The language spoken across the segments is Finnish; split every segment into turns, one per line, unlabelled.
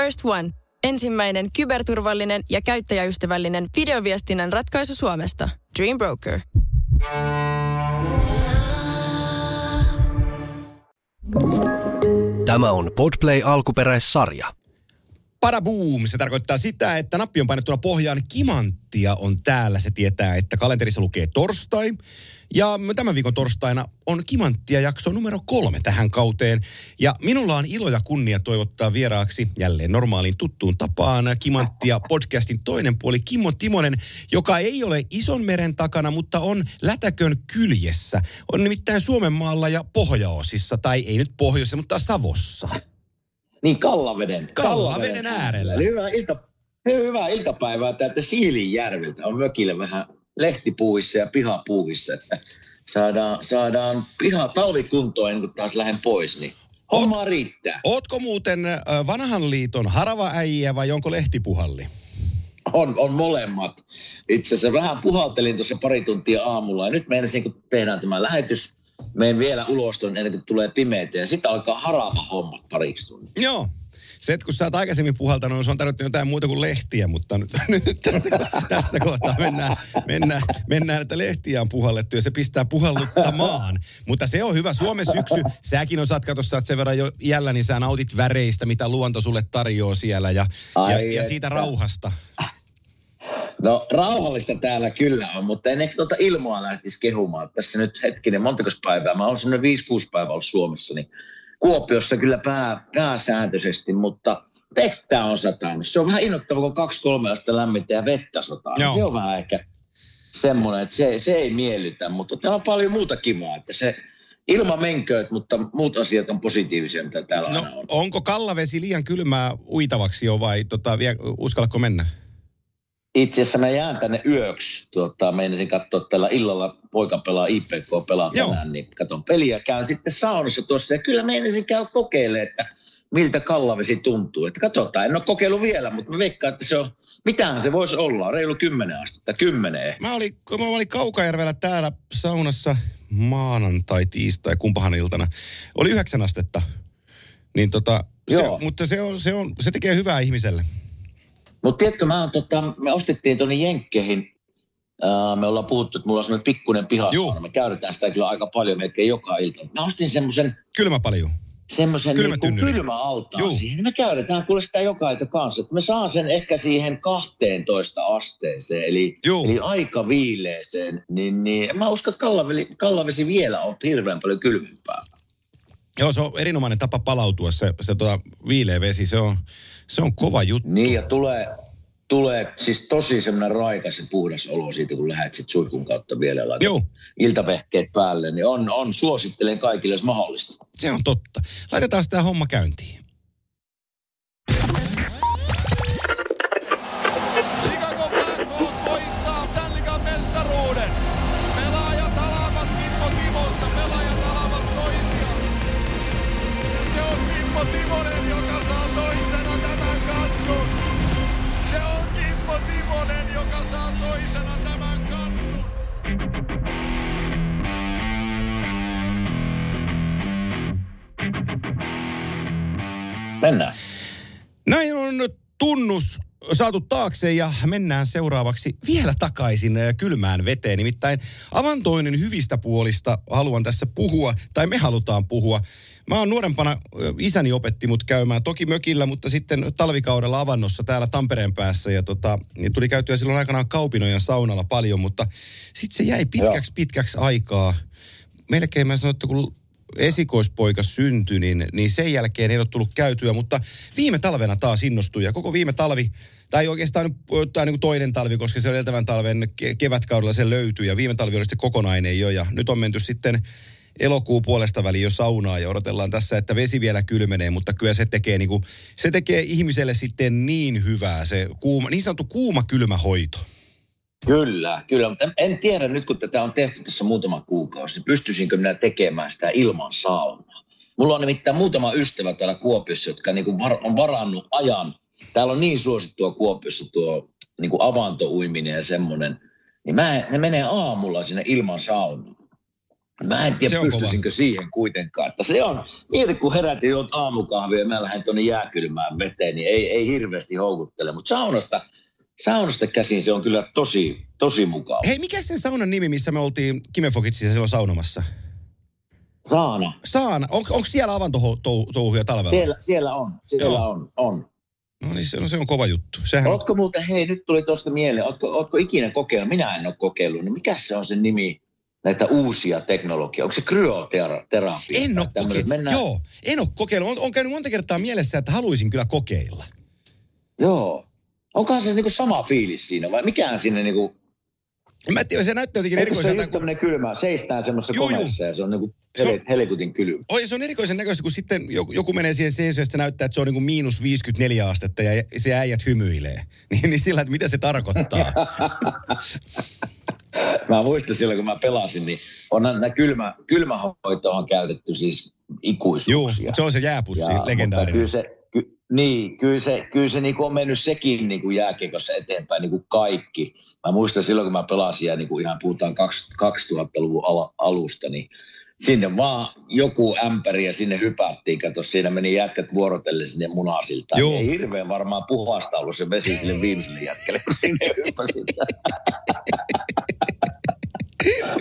First One. Ensimmäinen kyberturvallinen ja käyttäjäystävällinen videoviestinnän ratkaisu Suomesta. Dream Broker.
Tämä on Podplay alkuperäissarja.
Paraboom, se tarkoittaa sitä, että nappi on painettuna pohjaan. Kimanttia on täällä. Se tietää, että kalenterissa lukee torstai. Ja tämän viikon torstaina on Kimanttia jakso numero kolme tähän kauteen. Ja minulla on ilo ja kunnia toivottaa vieraaksi jälleen normaaliin tuttuun tapaan Kimanttia podcastin toinen puoli Kimmo Timonen, joka ei ole ison meren takana, mutta on Lätäkön kyljessä. On nimittäin Suomen maalla ja pohjaosissa, tai ei nyt pohjoisessa, mutta Savossa.
Niin Kallaveden.
Kallaveden äärellä.
Eli hyvää, ilta, hyvää iltapäivää täältä Siilinjärveltä. On mökillä vähän lehtipuuissa ja pihapuuissa, että saadaan, saadaan piha talvikuntoon ennen kuin taas lähden pois, niin homma riittää.
Ootko muuten vanhan liiton haravaäijä vai onko lehtipuhalli?
On, on molemmat. Itse asiassa vähän puhaltelin tuossa pari tuntia aamulla ja nyt meinasin, kun tehdään tämä lähetys, menen vielä ulos ennen kuin tulee pimeitä ja sitten alkaa harava hommat pariksi tuntia.
Joo. Se, että kun sä oot aikaisemmin puhaltanut, niin se on tarvittu jotain muuta kuin lehtiä, mutta nyt, nyt tässä, tässä kohtaa mennään, mennään, mennään, että lehtiä on puhallettu ja se pistää puhalluttamaan. Mutta se on hyvä. Suomen syksy, säkin osaat, katsoa, sä oot sen verran jo jällä, niin sä nautit väreistä, mitä luonto sulle tarjoaa siellä ja,
Ai
ja, ja siitä rauhasta.
No rauhallista täällä kyllä on, mutta en ehkä tuota ilmoa lähtisi kehumaan. Tässä nyt hetkinen, montako päivää? Mä olen semmoinen 5-6 päivää ollut Suomessa, niin Kuopiossa kyllä pää, pääsääntöisesti, mutta vettä on satanut. Se on vähän innoittava, kun kaksi kolme astetta lämmintä ja vettä sataa.
Joo.
Se on vähän ehkä semmoinen, että se, se ei miellytä, mutta täällä on paljon muuta kivaa, että se ilma menkööt, mutta muut asiat on positiivisia, mitä täällä
No,
aina on.
onko kallavesi liian kylmää uitavaksi jo vai tota, vie, uskallatko mennä?
Itse asiassa mä jään tänne yöksi. Tuota, meinasin katsoa tällä illalla, poika pelaa IPK pelaa
Joo.
tänään, niin katon peliä. Käyn sitten saunassa tuossa ja kyllä meinasin käy kokeilemaan, että miltä kallavesi tuntuu. Että katsotaan, en ole kokeillut vielä, mutta mä veikkaan, että se on, mitähän se voisi olla, reilu 10 astetta, 10 ehkä.
Mä olin, kun mä olin Kaukajärvellä täällä saunassa maanantai, tiistai, kumpahan iltana. Oli yhdeksän astetta. Niin tota, se, mutta se, on, se, on, se tekee hyvää ihmiselle.
Mutta tiedätkö, mä oon, tota, me ostettiin tuonne Jenkkeihin, me ollaan puhuttu, että mulla on semmoinen pikkuinen pihasauna. Me käytetään sitä kyllä aika paljon, melkein joka ilta. Mä ostin semmoisen
Kylmä paljon.
semmoisen
Kylmä
niin
tynnyri.
kylmäaltaan
Juu.
siihen. Me käytetään kuule sitä joka ilta kanssa. Me saan sen ehkä siihen 12 asteeseen, eli,
Juu.
eli aika viileeseen. Niin, niin mä uskon, että kallavesi, kallavesi vielä on hirveän paljon kylmempää.
Joo, se on erinomainen tapa palautua, se, se tota, viileä vesi, se on, se on kova juttu.
Niin ja tulee, tulee siis tosi semmoinen raikas ja puhdas olo siitä, kun lähdet sit suikun kautta vielä
Joo,
iltavehkeet päälle. Niin on, on, suosittelen kaikille, jos mahdollista.
se on totta. Laitetaan sitä homma käyntiin.
Mennään.
Näin on tunnus saatu taakse ja mennään seuraavaksi vielä takaisin äh, kylmään veteen. Nimittäin avantoinen hyvistä puolista haluan tässä puhua, tai me halutaan puhua. Mä oon nuorempana, äh, isäni opetti mut käymään toki mökillä, mutta sitten talvikaudella avannossa täällä Tampereen päässä. Ja tota, ja tuli käytyä silloin aikanaan Kaupinojan saunalla paljon, mutta sitten se jäi pitkäksi pitkäksi aikaa. Melkein mä sanoin, että kun esikoispoika syntyi, niin, niin sen jälkeen ei ole tullut käytyä, mutta viime talvena taas innostui ja koko viime talvi, tai oikeastaan tämä niin kuin toinen talvi, koska se edeltävän talven ke- kevätkaudella se löytyi ja viime talvi oli sitten kokonainen jo ja nyt on menty sitten elokuun puolesta väliin jo saunaa ja odotellaan tässä, että vesi vielä kylmenee, mutta kyllä se tekee, niin kuin, se tekee ihmiselle sitten niin hyvää se kuuma, niin sanottu kuuma kylmä hoito.
Kyllä, kyllä, mutta en tiedä nyt, kun tätä on tehty tässä muutama kuukausi, niin pystyisinkö minä tekemään sitä ilman saunaa. Mulla on nimittäin muutama ystävä täällä Kuopiossa, jotka niin var, on varannut ajan. Täällä on niin suosittua Kuopiossa tuo niin kuin avantouiminen ja semmoinen. Niin mä, ne menee aamulla sinne ilman saunaa. Mä en tiedä,
on kova.
pystyisinkö siihen kuitenkaan. Että se on, niin kun herätin juot aamukahvia ja mä lähden tuonne jääkylmään veteen, niin ei, ei hirveästi houkuttele. Mutta saunasta, saunasta käsin se on kyllä tosi, tosi mukava.
Hei, mikä sen saunan nimi, missä me oltiin Kimefokitsissa silloin saunomassa?
Saana.
Saana. On, onko siellä avantotouhuja talvella?
Siellä, siellä on, siellä
Joo.
on, on.
No niin, se, no, se on kova juttu. Sehän
Ootko muuten, hei nyt tuli tuosta mieleen, ootko, ootko ikinä kokeillut, minä en ole kokeillut, niin mikä se on se nimi näitä uusia teknologiaa? Onko se kryoterapia?
en ole kokeillut.
Mennään,
Joo, en ole kokeillut. On, on käynyt monta kertaa mielessä, että haluaisin kyllä kokeilla.
Joo. Onkohan se niinku sama fiilis siinä vai mikään sinne niinku,
En mä tiedä, se näyttää jotenkin
eikö se
erikoiselta.
just tämmöinen kylmä, seistään semmoisessa komeessa ja se on niinku
Se on-
hel- helkutin kylmä.
Oi, se on erikoisen näköistä, kun sitten joku, joku menee siihen seisoon ja näyttää, että se on niin kuin miinus 54 astetta ja se äijät hymyilee. Niin, niin sillä, että mitä se tarkoittaa.
Mä muistan silloin, kun mä pelasin, niin on nämä kylmä, kylmähoitoa on käytetty siis
Joo,
ikuisuuksia.
mutta se on se jääpussi,
Ja- Mutta
legendaarinen.
kyllä se, niin, kyllä se, kyllä se niin on mennyt sekin niin kuin jääkiekossa eteenpäin niin kuin kaikki. Mä muistan silloin, kun mä pelasin ja niin kuin ihan puhutaan kaksi- 2000-luvun al- alusta, niin sinne vaan joku ämpäri ja sinne hypättiin. Kato, siinä meni jätkät vuorotellen sinne munasiltaan.
Joo.
Ei hirveän varmaan puhasta ollut se vesi sille viimeiselle jätkelle, kun sinne hyppäsit.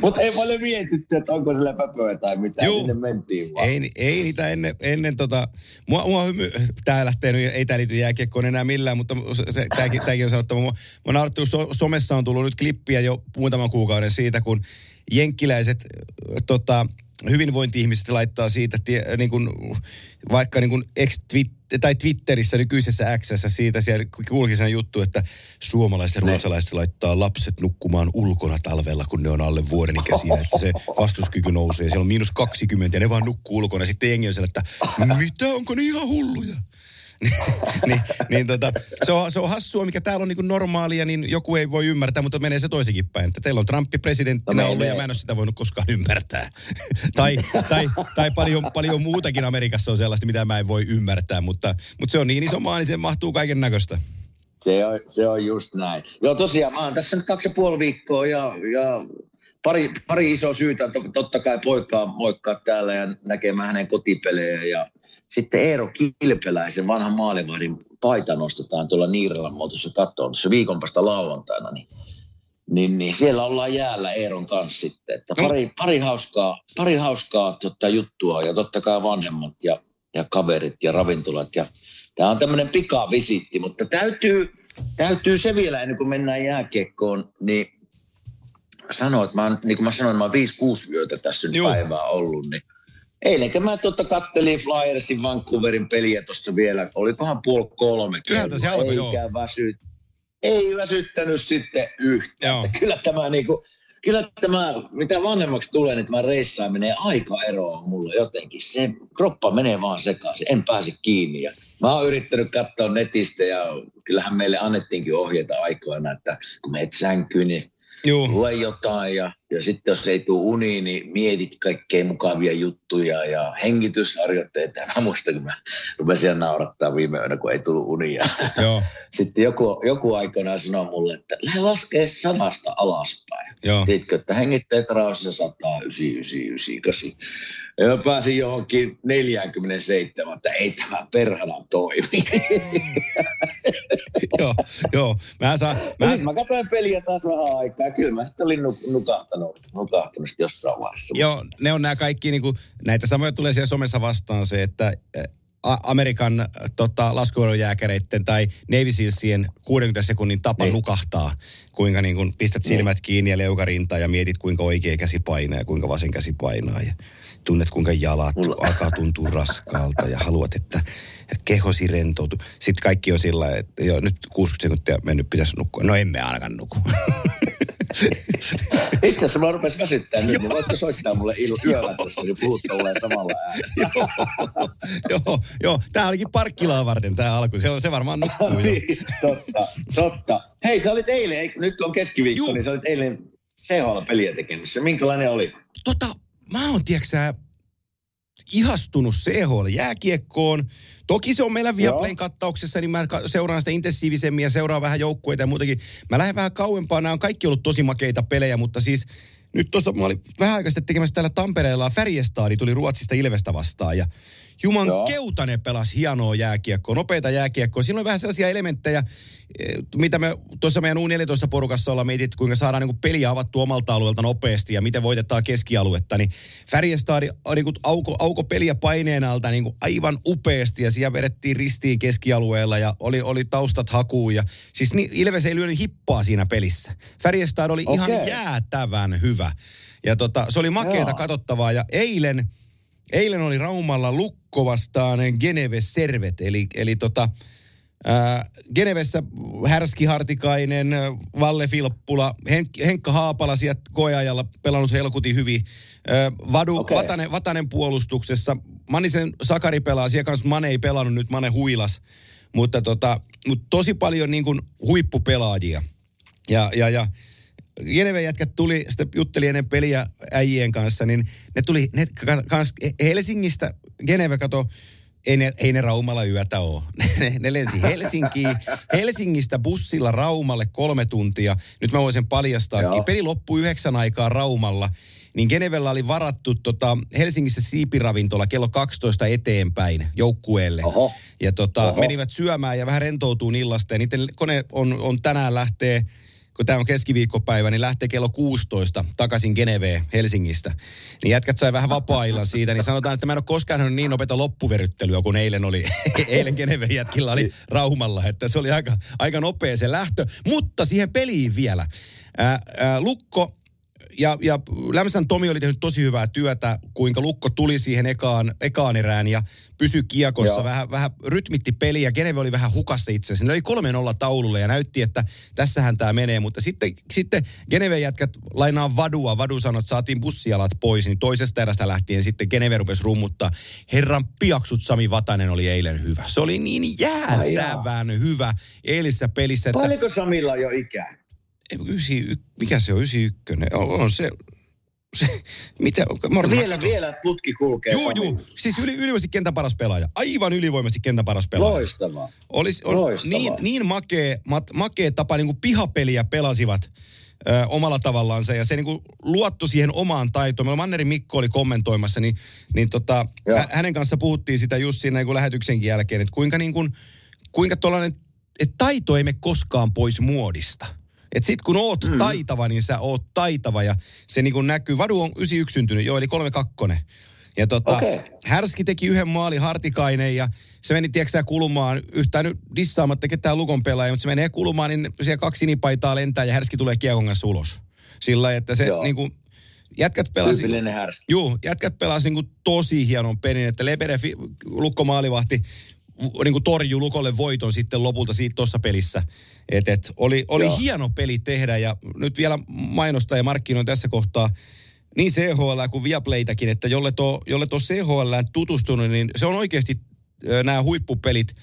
Mutta ei paljon mietitty, että onko sillä pöpöä tai mitä.
Joo.
Sinne mentiin vaan.
Ei, ei niitä ennen, ennen tota, mua, mua hymy, tää lähtee nyt, ei tää liity jääkiekkoon enää millään, mutta se, tääkin, tääkin on sanottava. Mua, mua naurattu, so, somessa on tullut nyt klippiä jo muutaman kuukauden siitä, kun jenkkiläiset tota, hyvinvointi-ihmiset laittaa siitä, tie, niin kuin, vaikka niin kuin ex tai Twitterissä nykyisessä X siitä siellä kulki sen juttu, että suomalaiset ja
Ne.
ruotsalaiset laittaa lapset nukkumaan ulkona talvella, kun ne on alle vuoden ikäisiä, että se vastuskyky nousee. Siellä on miinus 20 ja ne vaan nukkuu ulkona. Sitten jengi on siellä, että mitä, onko ne ihan hulluja? niin, niin tota, se, on, se on hassua, mikä täällä on niin normaalia, niin joku ei voi ymmärtää, mutta menee se toisenkin päin. Että teillä on Trumpi presidenttinä
No
ollut ja mä en ole sitä voinut koskaan ymmärtää. tai tai, tai paljon, paljon muutakin Amerikassa on sellaista, mitä mä en voi ymmärtää, mutta, mutta se on niin iso maa, niin se mahtuu kaiken näköistä.
Se on, se on just näin. Joo, tosiaan mä oon tässä nyt kaksi ja puoli viikkoa ja, ja pari, pari isoa syytä. To- Totta kai poikaa moikkaa täällä ja näkemään hänen kotipelejä. Ja sitten Eero Kilpeläisen vanhan maalivahdin paita nostetaan tuolla Niiralan muotoisessa kattoon tuossa viikon päästä lauantaina. Niin, niin, niin siellä ollaan jäällä Eeron kanssa sitten. Että
No.
pari, pari hauskaa, pari hauskaa tota, juttua ja totta kai vanhemmat ja, ja kaverit ja ravintolat. Ja Tämä on tämmöinen pikavisitti, mutta täytyy, täytyy se vielä ennen kuin mennään jääkiekkoon, niin sanoa, että mä, oon- niin kuin mä sanoin, mä oon 5-6 yötä tässä nyt
Joo.
päivää ollut, niin Eilenkä mä totta kattelin Flyersin Vancouverin peliä tuossa vielä, olikohan puoli kolme.
Yhdeltä se alkoi, joo.
Eikä väsy, ei väsyttänyt sitten yhtään.
Joo.
Kyllä tämä niinku, kyllä tämä, mitä vanhemmaksi tulee, niin tämä reissaaminen aika ero on mulle jotenkin. Se kroppa menee vaan sekaisin, en pääse kiinni. Ja mä oon yrittänyt katsoa netistä ja kyllähän meille annettiinkin ohjeita aikoina, että kun meet sänkyyn, niin
Joo.
lue jotain ja, ja sitten jos ei tule uni, niin mietit kaikkein mukavia juttuja ja hengitysharjoitteita. Mä muistan, kun mä rupesin naurattaa viime yönä, kun ei tullut unia.
Joo.
Sitten joku, joku aikoinaan sanoi mulle, että lähde laskee sanasta alaspäin.
Joo.
Tiedätkö, että hengitteet rauhassa 100, 9, 9, 9, 8. Ja mä pääsin johonkin 47, että ei tämä perhana toimi.
joo, joo. Mä saan, mä,
Mä, mä katsoin peliä taas vähän aikaa ja kyllä mä sitten olin nuk- nukahtanut, nukahtanut jossain vaiheessa.
Joo, ne on nämä kaikki, niin kuin, näitä samoja tulee siellä somessa vastaan se, että Amerikan tota, laskuvarojääkäreiden tai Navy Sealsien 60 sekunnin tapa
Niin.
nukahtaa, kuinka niin kuin pistät silmät kiinni ja leukarintaa ja mietit kuinka oikea käsi painaa ja kuinka vasen käsi painaa ja tunnet kuinka jalat
Mulla-
alkaa tuntua raskaalta ja haluat, että kehosi rentoutuu. Sitten kaikki on sillä että jo nyt 60 sekuntia mennyt pitäisi nukkua. No emme ainakaan nuku.
Itse asiassa mä rupesin väsyttää nyt, niin voitko soittaa mulle il- yöllä tässä, niin puhut samalla äänellä.
joo, joo. Tämä olikin parkkilaa varten tämä alku. Se, on, se varmaan nukkuu.
Niin, totta, totta. Hei, sä olit eilen, nyt on keskiviikko,
Juu.
niin sä olit eilen CHL-peliä tekemässä. Minkälainen oli?
Tota, mä oon, tiedätkö ihastunut CHL-jääkiekkoon. Toki se on meillä Viaplayn kattauksessa, niin mä seuraan sitä intensiivisemmin ja seuraan vähän joukkueita ja muutakin. Mä lähden vähän kauempaa. Nämä on kaikki ollut tosi makeita pelejä, mutta siis nyt tuossa mä olin vähän aikaa sitten tekemässä täällä Tampereella Färjestadi tuli Ruotsista Ilvestä vastaan ja Juman
Joo.
Keutanen pelasi hienoa jääkiekkoa, nopeita jääkiekkoa. Siinä on vähän sellaisia elementtejä, eh, mitä me tuossa meidän U14-porukassa ollaan mietit, kuinka saadaan niin peliä avattua omalta alueelta nopeasti ja miten voitetaan keskialuetta. Niin Färjestad niin kuin auko, auko peliä paineen alta niin kuin aivan upeasti ja siellä vedettiin ristiin keskialueella ja oli, oli taustat hakuun. Ja, siis niin, Ilves ei lyönyt hippaa siinä pelissä. Färjestad oli ihan
Okei.
jäätävän hyvä. Ja tota, se oli makeeta
Joo.
katsottavaa ja eilen – Eilen oli Raumalla Lukko vastaan Geneve Servet, eli, eli tota, ää, Genevessä Härski Hartikainen, Valle Filppula, Henk, Henkka Haapala sieltä koeajalla pelannut helkutin hyvin. Ää, Vadu,
Okei.
Vatanen, Vatanen puolustuksessa. Manisen Sakari pelaa, siellä kanssa Mane ei pelannut, nyt Mane huilas. Mutta, tota, mutta tosi paljon niin kuin huippupelaajia. Ja, ja, ja Geneven jätkät tuli, sitten jutteli ennen peliä äijien kanssa, niin ne tuli ne ka- kans Helsingistä, Geneve kato, ei ne, ei ne Raumalla yötä ole. Ne, ne lensi Helsinkiin, Helsingistä bussilla Raumalle kolme tuntia. Nyt mä voin sen paljastaakin. Peli loppui yhdeksän aikaa Raumalla. Niin Genevellä oli varattu tota, Helsingissä siipiravintola kello 12 eteenpäin joukkueelle.
Oho.
Ja tota,
Oho.
menivät syömään ja vähän rentoutuu illasta. Ja niiden kone on, on tänään lähtee, kun tämä on keskiviikkopäivä, niin lähtee kello 16 takaisin Geneveen Helsingistä. Niin jätkät sai vähän vapaa-illan siitä, niin sanotaan, että mä en ole koskaan nähnyt niin nopeata loppuveryttelyä kuin eilen oli. eilen Geneveen jätkillä oli Raumalla, että se oli aika, aika nopea se lähtö. Mutta siihen peliin vielä. Ää, ää, Lukko ja, ja Lämsän Tomi oli tehnyt tosi hyvää työtä, kuinka Lukko tuli siihen ekaan, ekaan erään ja pysyi kiekossa,
Joo.
vähän, vähän rytmitti peliä. Geneve oli vähän hukassa itse asiassa. Ne oli kolmen olla taululle ja näytti, että tässähän tämä menee. Mutta sitten, sitten Geneve jätkät lainaa Vadua. Vadu sanoi, että saatiin bussialat pois, niin toisesta erästä lähtien sitten Geneve rupesi rummuttaa. Herran piaksut Sami Vatanen oli eilen hyvä. Se oli niin jäätävän hyvä eilisessä pelissä, että
Paljonko Samilla jo ikää?
Ysi, mikä se on, 91? On, on se, se mitä, mä
Vielä, vielä putki kulkee.
Juu, juu. Siis yli, ylivoimaisesti kentän paras pelaaja. Aivan ylivoimaisesti kentän paras pelaaja.
Loistavaa.
Olisi, on
Loistavaa.
niin, niin makea, mat, makea tapa, niin kuin pihapeliä pelasivat ö, omalla tavallaansa. Ja se niin kuin luotto siihen omaan taitoon. Meillä Manneri Mikko oli kommentoimassa, niin, niin tota,
Joo.
hänen kanssa puhuttiin sitä just siinä niin kuin lähetyksenkin jälkeen, että kuinka, niin kuin, kuinka tuollainen, että taito ei mene koskaan pois muodista. Et sit kun oot mm. taitava, niin sä oot taitava ja se niin kuin näkyy. Vadu on 91 syntynyt, joo, eli 32. Ja tota,
Okei.
Härski teki yhden maali Hartikainen ja se meni, tiedätkö sä, kulumaan, yhtään nyt dissaamatta ketään lukon pelaajia, mutta se menee kulumaan, niin siellä kaksi sinipaitaa lentää ja Härski tulee kiekon kanssa ulos. Sillä että se
Joo.
niin kuin, jätkät pelasi... Juu, jätkät pelasi niin tosi hienon pelin, että Lebere, Lukko maalivahti, niin kuin torju Lukolle voiton sitten lopulta siitä tuossa pelissä. Et, et, oli oli
Joo.
hieno peli tehdä ja nyt vielä mainostaa ja markkinoin tässä kohtaa niin CHL kuin Viaplaytäkin, että jolle tuo jolle tuo CHL tutustunut, niin se on oikeasti nämä huippupelit,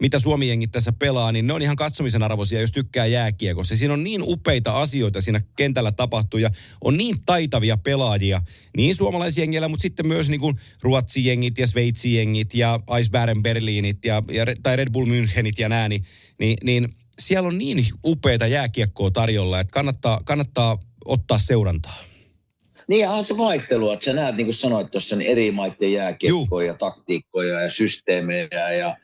mitä Suomi-jengit tässä pelaa, niin ne on ihan katsomisen arvoisia, jos tykkää jääkiekossa. Siinä on niin upeita asioita siinä kentällä tapahtuu ja on niin taitavia pelaajia, niin suomalaisjengillä, mutta sitten myös niin kuin Ruotsi-jengit ja Sveitsi-jengit ja Eisbären Berliinit ja, ja, tai Red Bull Münchenit ja nää, niin, niin, niin siellä on niin upeita jääkiekkoa tarjolla, että kannattaa, kannattaa ottaa seurantaa.
Niin on se vaihtelu, että sä näet, niin kuin sanoit tuossa, niin eri maiden jääkiekkoja ja taktiikkoja ja systeemejä ja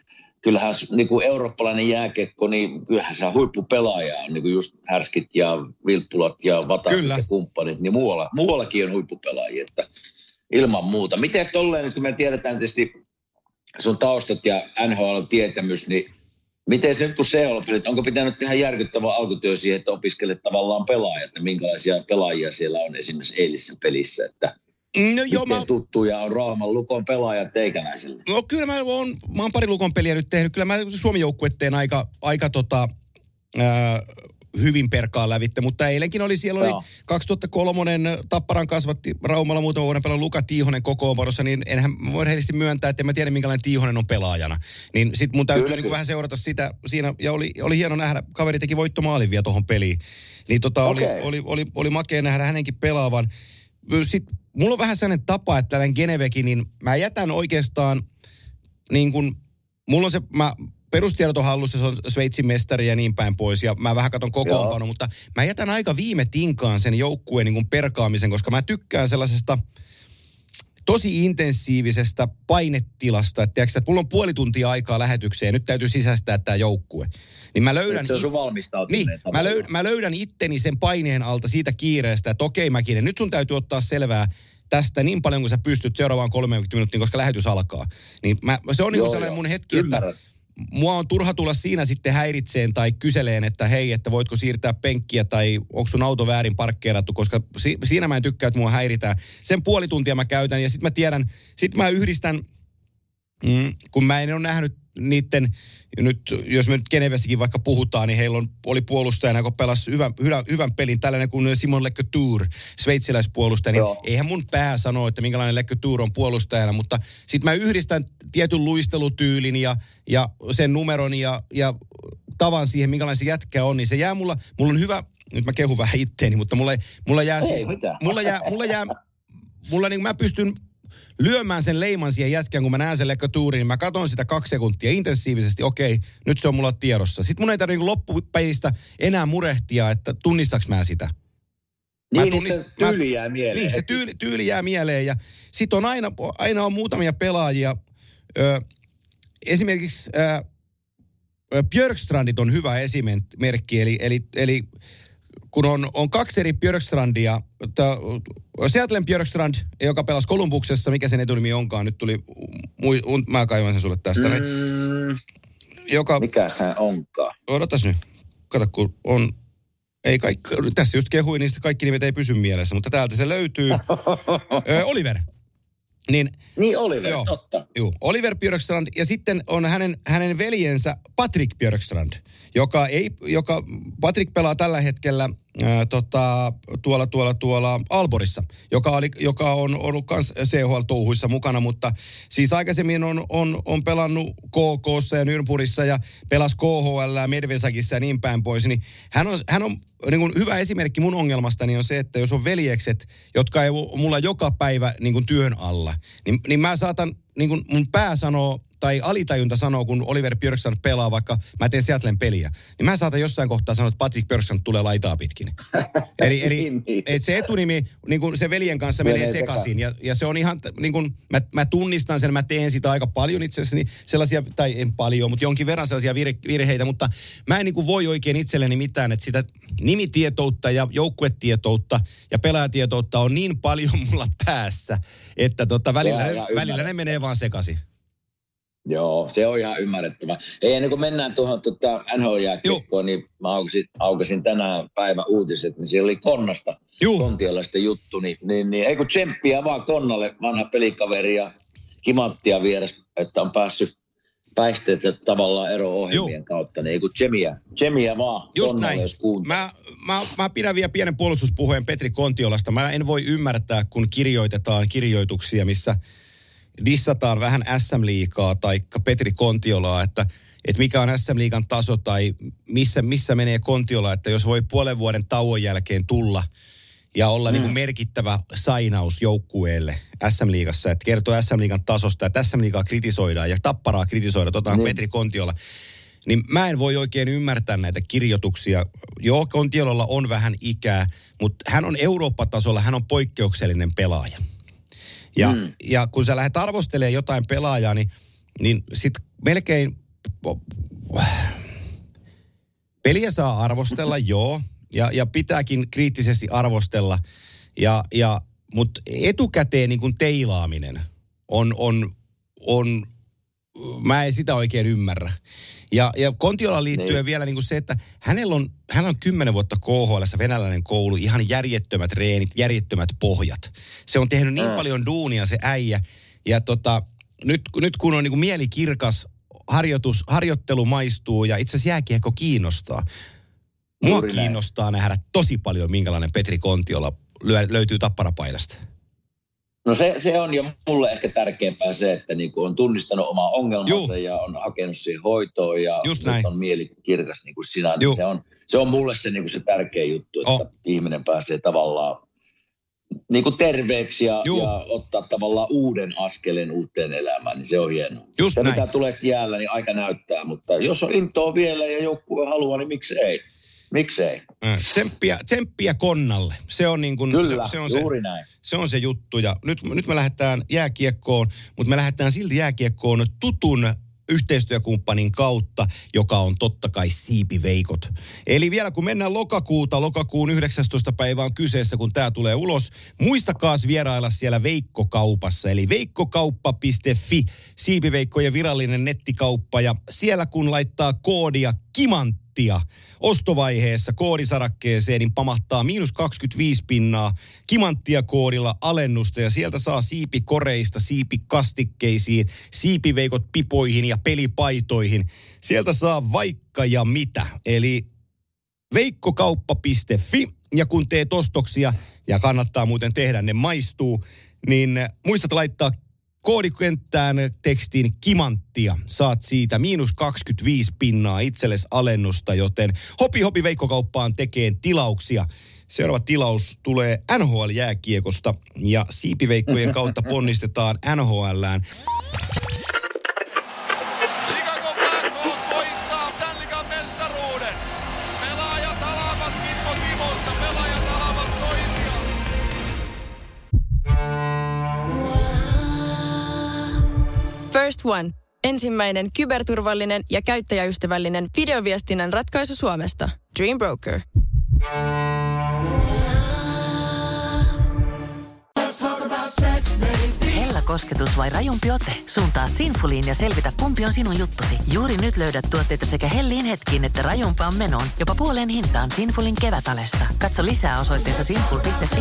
kyllähän niin kuin eurooppalainen jääkiekko, niin kyllähän se huippupelaaja on, niin kuin just härskit ja vilppulat ja vataset ja kumppanit, niin muualla, muuallakin on huippupelaajia, että ilman muuta. Miten tolleen, nyt kun me tiedetään tietysti sun taustat ja NHL-tietämys, niin miten se nyt kun se on, onko pitänyt tehdä järkyttävä alkutyö siihen, että opiskelet tavallaan pelaajat ja minkälaisia pelaajia siellä on esimerkiksi eilisessä pelissä, että
No joo,
miten
mä,
tuttuja on Raaman lukon pelaajat teikäläisille?
No kyllä mä oon, mä oon pari lukon peliä nyt tehnyt. Kyllä mä Suomen joukkuetteen aika, aika tota, ää, hyvin perkaan lävitte, mutta eilenkin oli, siellä oli
Joo.
2003 Tapparan kasvatti Raumalla muutama vuoden pelannut Luka Tiihonen kokoonpanossa, niin enhän voi rehellisesti myöntää, että en mä tiedä minkälainen Tiihonen on pelaajana. Niin sit mun täytyy
Kyllä,
niin vähän seurata sitä siinä, ja oli, oli hieno nähdä, kaveri teki voittomaalin vielä tuohon peliin. Niin tota oli,
Okei.
oli, oli, oli makea nähdä hänenkin pelaavan. Sitten mulla on vähän sellainen tapa, että tällainen Genevekin, niin mä jätän oikeastaan niin kuin, mulla on se, mä perustiedot on hallussa, se on Sveitsin mestari ja niin päin pois, ja mä vähän katon kokoonpano, mutta mä jätän aika viime tinkaan sen joukkueen niin kuin perkaamisen, koska mä tykkään sellaisesta tosi intensiivisestä painetilasta, että, tiedätkö, että mulla on puoli tuntia aikaa lähetykseen ja nyt täytyy sisäistää tämä joukkue. Niin mä löydän...
Se on sun
Niin, mä, löydän, mä löydän itteni sen paineen alta siitä kiireestä, että okei Mäkinen, nyt sun täytyy ottaa selvää tästä niin paljon kuin sä pystyt seuraavaan 30 minuuttia, koska lähetys alkaa. Niin mä, se on niin
Joo,
sellainen
joo.
mun hetki,
Ymmärrän.
että mua on turha tulla siinä sitten häiritseen tai kyseleen, että hei, että voitko siirtää penkkiä tai onko sun auto väärin parkkeerattu, koska si- siinä mä en tykkää, että mua häiritään. Sen puoli tuntia mä käytän ja sitten mä tiedän, sitten mä yhdistän, mm, kun mä en ole nähnyt niiden, nyt jos me nyt Genevestäkin vaikka puhutaan, niin heillä on, oli puolustajana, kun pelasi hyvän, hyvän, hyvän pelin, tällainen kuin Simon Lecouture, sveitsiläispuolustaja, niin
Joo.
eihän mun pää sano, että minkälainen Lecouture on puolustajana, mutta sitten mä yhdistän tietyn luistelutyylin ja, ja sen numeron ja, ja tavan siihen, minkälainen se jätkä on, niin se jää mulla, mulla on hyvä, nyt mä kehun vähän itteeni, mutta mulla, mulla jää
Ei
siis,
mitään.
mulla jää, mulla jää, mulla niin mä pystyn lyömään sen leiman siihen jätkään, kun mä näen sen lekkotuurin, niin mä katson sitä kaksi sekuntia intensiivisesti, okei, nyt se on mulla tiedossa. Sitten mun ei tarvitse niin loppupäistä enää murehtia, että tunnistaks mä sitä. Mä
Niin,
tunnist-
että se tyyli jää mieleen.
Niin, se tyyli, tyyli jää mieleen ja sit on aina, aina on muutamia pelaajia. Ö, esimerkiksi ö, Björkstrandit on hyvä esimerkki, eli, eli, eli kun on, on kaksi eri Björkstrandia, ta- Seattlen Björkstrand, joka pelasi Kolumbuksessa, mikä sen etunimi onkaan, nyt tuli, mui, un, mä kaivan sen sulle tästä, mm. Joka,
mikä se onkaan?
odotas nyt, kato kun on, ei kaikki, tässä just kehuin, niistä kaikki nimet ei pysy mielessä, mutta täältä se löytyy. Ö, Oliver. Niin,
Niin Oliver,
Joo.
totta.
Juu, Oliver Björkstrand ja sitten on hänen, hänen veljensä Patrick Björkstrand, joka, ei, joka Patrick pelaa tällä hetkellä tota, tuolla, tuolla, tuolla Alborissa, joka, oli, joka on ollut myös CHL-touhuissa mukana, mutta siis aikaisemmin on, on, on pelannut KKssa ja Nürnburgissa ja pelasi KHL ja Medvesakissa ja niin päin pois, niin hän on, hän on niin kuin hyvä esimerkki mun ongelmastani on se, että jos on veljekset, jotka ei mulla joka päivä niin kuin työn alla, niin, niin mä saatan, niin kuin mun pää sanoo, tai alitajunta sanoo, kun Oliver Björkstrand pelaa, vaikka mä teen Seattlen peliä, niin mä saatan jossain kohtaa sanoa, että Patrick Björkstrand tulee laitaa pitkin. Eli, eli
Niin, niin.
et se etunimi niin kuin se veljen kanssa menee,
Menee
sekaisin. Ja, ja se on ihan, niin kuin, mä, mä tunnistan sen, mä teen sitä aika paljon itse asiassa, niin sellaisia, tai en paljon, mutta jonkin verran sellaisia vir, virheitä, mutta mä en niin kuin voi oikein itselleni mitään, että sitä nimitietoutta ja joukkuetietoutta ja pelaajatietoutta on niin paljon mulla päässä, että tota, välillä,
Se on
ne, välillä ne menee vaan sekaisin.
Joo, se on ihan ymmärrettävä. Ei ennen kuin mennään tuohon tota NHL-jääkiekkoon, niin mä aukasin, aukasin tänään päivä uutiset, niin siellä oli Konnasta. Kontiolaista juttu, niin, niin, niin ei kun tsemppiä vaan Konnalle, vanha pelikaveri ja kimanttia vieressä, että on päässyt päihteet tavallaan ero-ohjelmien
Juu.
kautta, niin ei kun tsemiä, tsemiä vaan
Just
Konnalle,
näin. Mä, mä, mä pidän vielä pienen puolustuspuheen Petri Kontiolasta. Mä en voi ymmärtää, kun kirjoitetaan kirjoituksia, missä dissataan vähän SM-liikaa tai Petri Kontiolaa, että, että mikä on SM-liigan taso tai missä, missä menee Kontiola, että jos voi puolen vuoden tauon jälkeen tulla ja olla mm. niin kuin merkittävä sainaus joukkueelle SM-liigassa, että kertoo SM-liigan tasosta, että SM-liigaa kritisoidaan ja tapparaa kritisoida, tota on
Niin.
Petri Kontiola. Niin mä en voi oikein ymmärtää näitä kirjoituksia. Joo, Kontiolalla on vähän ikää, mutta hän on Eurooppa-tasolla, hän on poikkeuksellinen pelaaja. Ja, mm. ja kun sä lähdet arvostelemaan jotain pelaajaa, niin, niin sit melkein peliä saa arvostella, joo, ja, ja pitääkin kriittisesti arvostella, ja, ja, mutta etukäteen niin kuin teilaaminen on, on, on, mä en sitä oikein ymmärrä. Ja, ja Kontiola liittyen
Niin.
vielä niin kuin se, että hänellä on, hänellä on kymmenen vuotta KHL, venäläinen koulu, ihan järjettömät reenit, järjettömät pohjat. Se on tehnyt niin
Mm.
paljon duunia se äijä. Ja tota, nyt, nyt kun on niin kuin mieli kirkas, harjoitus, harjoittelu maistuu ja itse asiassa jääkiekko kiinnostaa. Mua
Juuri näin.
kiinnostaa nähdä tosi paljon, minkälainen Petri Kontiola löytyy tapparapaidasta.
No se, se on jo mulle ehkä tärkeämpää se, että niin on tunnistanut omaa ongelmansa
Juu.
ja on hakenut siihen hoitoon ja
Just
nyt
näin.
on mieli kirkas niin kuin sinä.
Juu.
Niin se, on, se on mulle se, niin kuin se tärkeä juttu, että
Oh.
ihminen pääsee tavallaan niin kuin terveeksi ja,
Juu.
ja ottaa tavallaan uuden askeleen uuteen elämään, niin se on hienoa.
Just
ja
näin.
mitä tulee jäällä, niin aika näyttää, mutta jos on intoa vielä ja joukkue haluaa, niin miksei? Miksei?
Äh, Tsemppiä, tsemppiä Konnalle. Se on, niin kuin,
Kyllä,
se, se, on se,
näin.
se on se juttu. Ja nyt, nyt me lähdetään jääkiekkoon, mutta me lähdetään silti jääkiekkoon tutun yhteistyökumppanin kautta, joka on totta kai siipiveikot. Eli vielä kun mennään lokakuuta, lokakuun 19. päivä on kyseessä, kun tämä tulee ulos, muistakaa vierailla siellä Veikkokaupassa, eli veikkokauppa.fi, siipiveikkojen virallinen nettikauppa, ja siellä kun laittaa koodia KIMANTTIA ostovaiheessa koodisarakkeeseen, niin pamahtaa miinus 25 pinnaa kimanttia koodilla alennusta ja sieltä saa siipikoreista, siipikastikkeisiin, siipiveikot pipoihin ja pelipaitoihin. Sieltä saa vaikka ja mitä. Eli veikkokauppa.fi ja kun teet ostoksia, ja kannattaa muuten tehdä, ne maistuu, niin muistat laittaa koodikenttään tekstiin kimanttia. Saat siitä miinus 25 pinnaa itsellesi alennusta, joten hopi hopi veikkokauppaan tekeen tilauksia. Seuraava tilaus tulee NHL-jääkiekosta ja siipiveikkojen kautta ponnistetaan NHLään.
First One. Ensimmäinen kyberturvallinen ja käyttäjäystävällinen videoviestinnän ratkaisu Suomesta. Dream Broker.
Hella kosketus vai rajumpi ote? Suuntaa Sinfuliin ja selvitä kumpi on sinun juttusi. Juuri nyt löydät tuotteita sekä hellin hetkiin että rajumpaan menoon. Jopa puoleen hintaan Sinfulin kevätalesta. Katso lisää osoitteessa sinful.fi.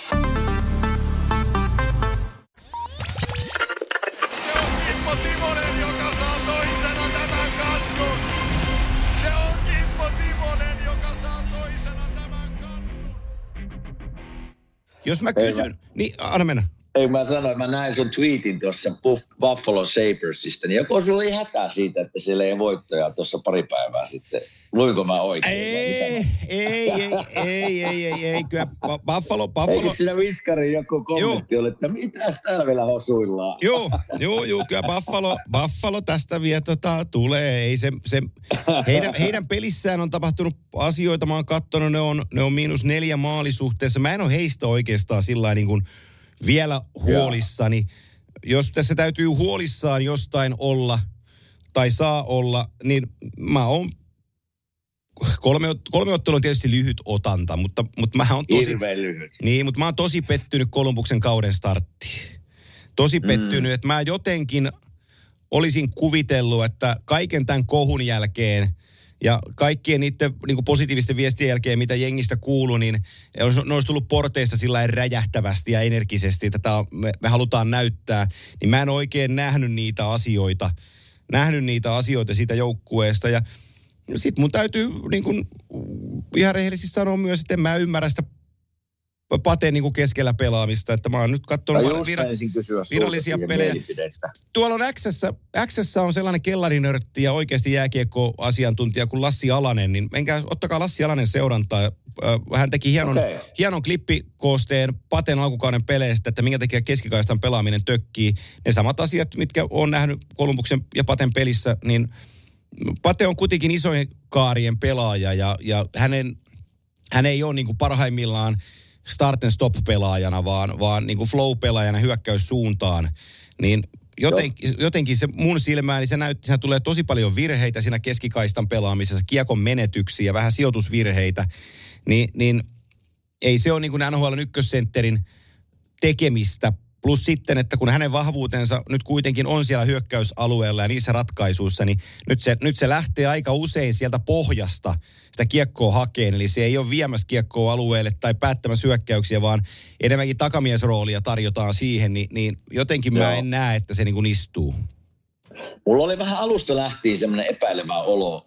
Jos mä kysyn, niin anna mennä.
Ei mä sanoin, mä näin sun tweetin tuossa Buff- Buffalo Sabersista, niin joku sulla oli hätä siitä, että siellä ei voittajaa tuossa pari päivää sitten. Luinko mä oikein? mitä
Ei, ei, ei, ei, ei, ei, ei, kyllä Ba- Buffalo,
Eikö
Buffalo,
siinä Viskarin joku kommentti oli, että mitäs täällä vielä hosuillaan?
Joo, joo, joo, kyllä Buffalo, Buffalo tästä vielä tota, tulee. Ei se, se, heidän, heidän pelissään on tapahtunut asioita, mä oon katsonut, ne on, ne on miinus neljä maalisuhteessa. Mä en ole heistä oikeastaan sillä niin kuin vielä huolissani. Jos tässä täytyy huolissaan jostain olla tai saa olla, niin mä oon kolme, kolme ottelua on tietysti lyhyt otanta, mutta, mutta mä oon tosi...
Lyhyt.
Niin, mutta mä oon tosi pettynyt Kolumbuksen kauden starttiin. Tosi pettynyt, mm. että mä jotenkin olisin kuvitellut, että kaiken tämän kohun jälkeen ja kaikkien niiden niin kuin positiivisten viestien jälkeen, mitä jengistä kuuluu, niin ne olisi tullut porteissa sillä räjähtävästi ja energisesti, on- me, me halutaan näyttää. Niin mä en oikein nähnyt niitä asioita, nähnyt niitä asioita siitä joukkueesta. Ja sitten mun täytyy niin kuin, ihan rehellisesti sanoa myös, että en mä ymmärrä sitä Pateen niin kuin keskellä pelaamista, että mä oon nyt katsonut var- vira-
kysyä sulta
virallisia pelejä. tuolla on Xssä, Xssä on sellainen kellarinörtti ja oikeasti jääkiekko-asiantuntija kuin Lassi Alanen, niin menkää, ottakaa Lassi Alanen seurantaa. Hän teki hienon,
Okei.
hienon klippikoosteen Paten alkukauden peleistä, että minkä takia keskikaistan pelaaminen tökkii. Ne samat asiat, mitkä on nähnyt Kolumbuksen ja Paten pelissä, niin Pate on kuitenkin isojen kaarien pelaaja ja, ja hänen, hän ei ole niin kuin parhaimmillaan start and stop pelaajana, vaan, vaan niin kuin flow pelaajana hyökkäyssuuntaan. Niin jotenkin, jotenkin se mun silmään, niin se näytti, siinä tulee tosi paljon virheitä siinä keskikaistan pelaamisessa, kiekon menetyksiä, vähän sijoitusvirheitä. Niin, niin ei se ole niin kuin NHL ykkössentterin tekemistä. Plus sitten, että kun hänen vahvuutensa nyt kuitenkin on siellä hyökkäysalueella ja niissä ratkaisuissa, niin nyt se, nyt se lähtee aika usein sieltä pohjasta sitä kiekkoa hakeen. Eli se ei ole viemässä kiekkoa alueelle tai päättämässä hyökkäyksiä, vaan enemmänkin takamiesroolia tarjotaan siihen. Niin, niin jotenkin mä
Joo.
en näe, että se niin kuin istuu.
Mulla oli vähän alusta lähtien semmoinen epäilevä olo,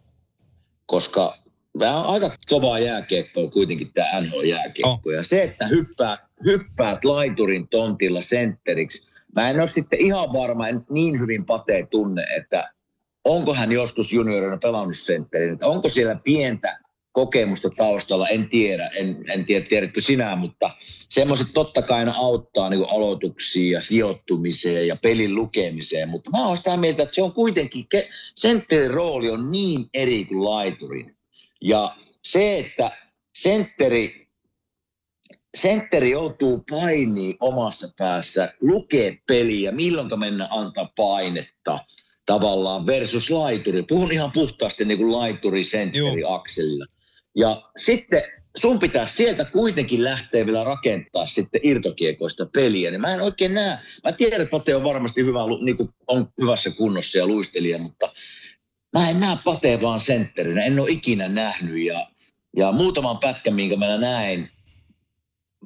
koska tämä on aika kovaa jääkiekkoa kuitenkin tämä NHL-jääkiekko.
Oh.
Ja se, että hyppää, hyppäät laiturin tontilla sentteriksi, mä en ole sitten ihan varma, en niin hyvin patee tunne, että onko hän joskus juniorina pelannut sentterin, onko siellä pientä kokemusta taustalla, en tiedä, en, en tiedä, tiedätkö sinä, mutta semmoiset totta kai aina auttaa niin aloituksiin ja sijoittumiseen ja pelin lukemiseen, mutta mä oon sitä mieltä, että se on kuitenkin, sentterin rooli on niin eri kuin laiturin. Ja se, että sentteri, sentteri joutuu painiin omassa päässä, lukee peliä, milloin mennä antaa painetta tavallaan versus laituri. Puhun ihan puhtaasti niin kuin laituri sentteri akselilla. Ja sitten sun pitäisi sieltä kuitenkin lähteä vielä rakentaa sitten irtokiekoista peliä. Niin mä en oikein näe. Mä tiedän, että Pate on varmasti hyvä, niin kuin on hyvässä kunnossa ja luistelija, mutta mä en näe Pate vaan sentterinä. En ole ikinä nähnyt. Ja, ja muutaman pätkän, minkä mä näin,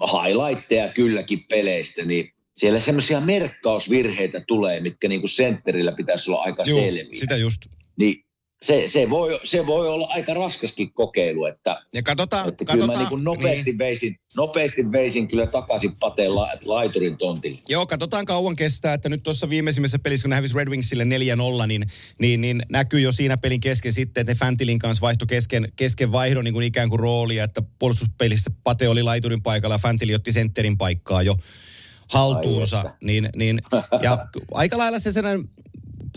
highlightteja kylläkin peleistä, niin siellä semmoisia merkkausvirheitä tulee, mitkä niin kuin sentterillä pitäisi olla aika
Joo,
selviä.
sitä just.
Niin se, se, voi, se voi olla aika raskaskin kokeilu, että,
Ja katsotaan,
että kyllä mä
katsotaan,
niin kuin nopeasti,
niin.
veisin, nopeasti veisin kyllä takaisin pateen la, laiturin tontille.
Joo, katsotaan kauan kestää, että nyt tuossa viimeisimmässä pelissä, kun ne hävisi Red Wingsille 4-0, niin, niin, niin näkyy jo siinä pelin kesken sitten, että ne Fantilin kanssa vaihto kesken, kesken vaihdon niin kuin ikään kuin roolia, että puolustuspelissä Pate oli laiturin paikalla ja Fantili otti sentterin paikkaa jo haltuunsa.
Ai.
Niin, niin, ja aika lailla se sellainen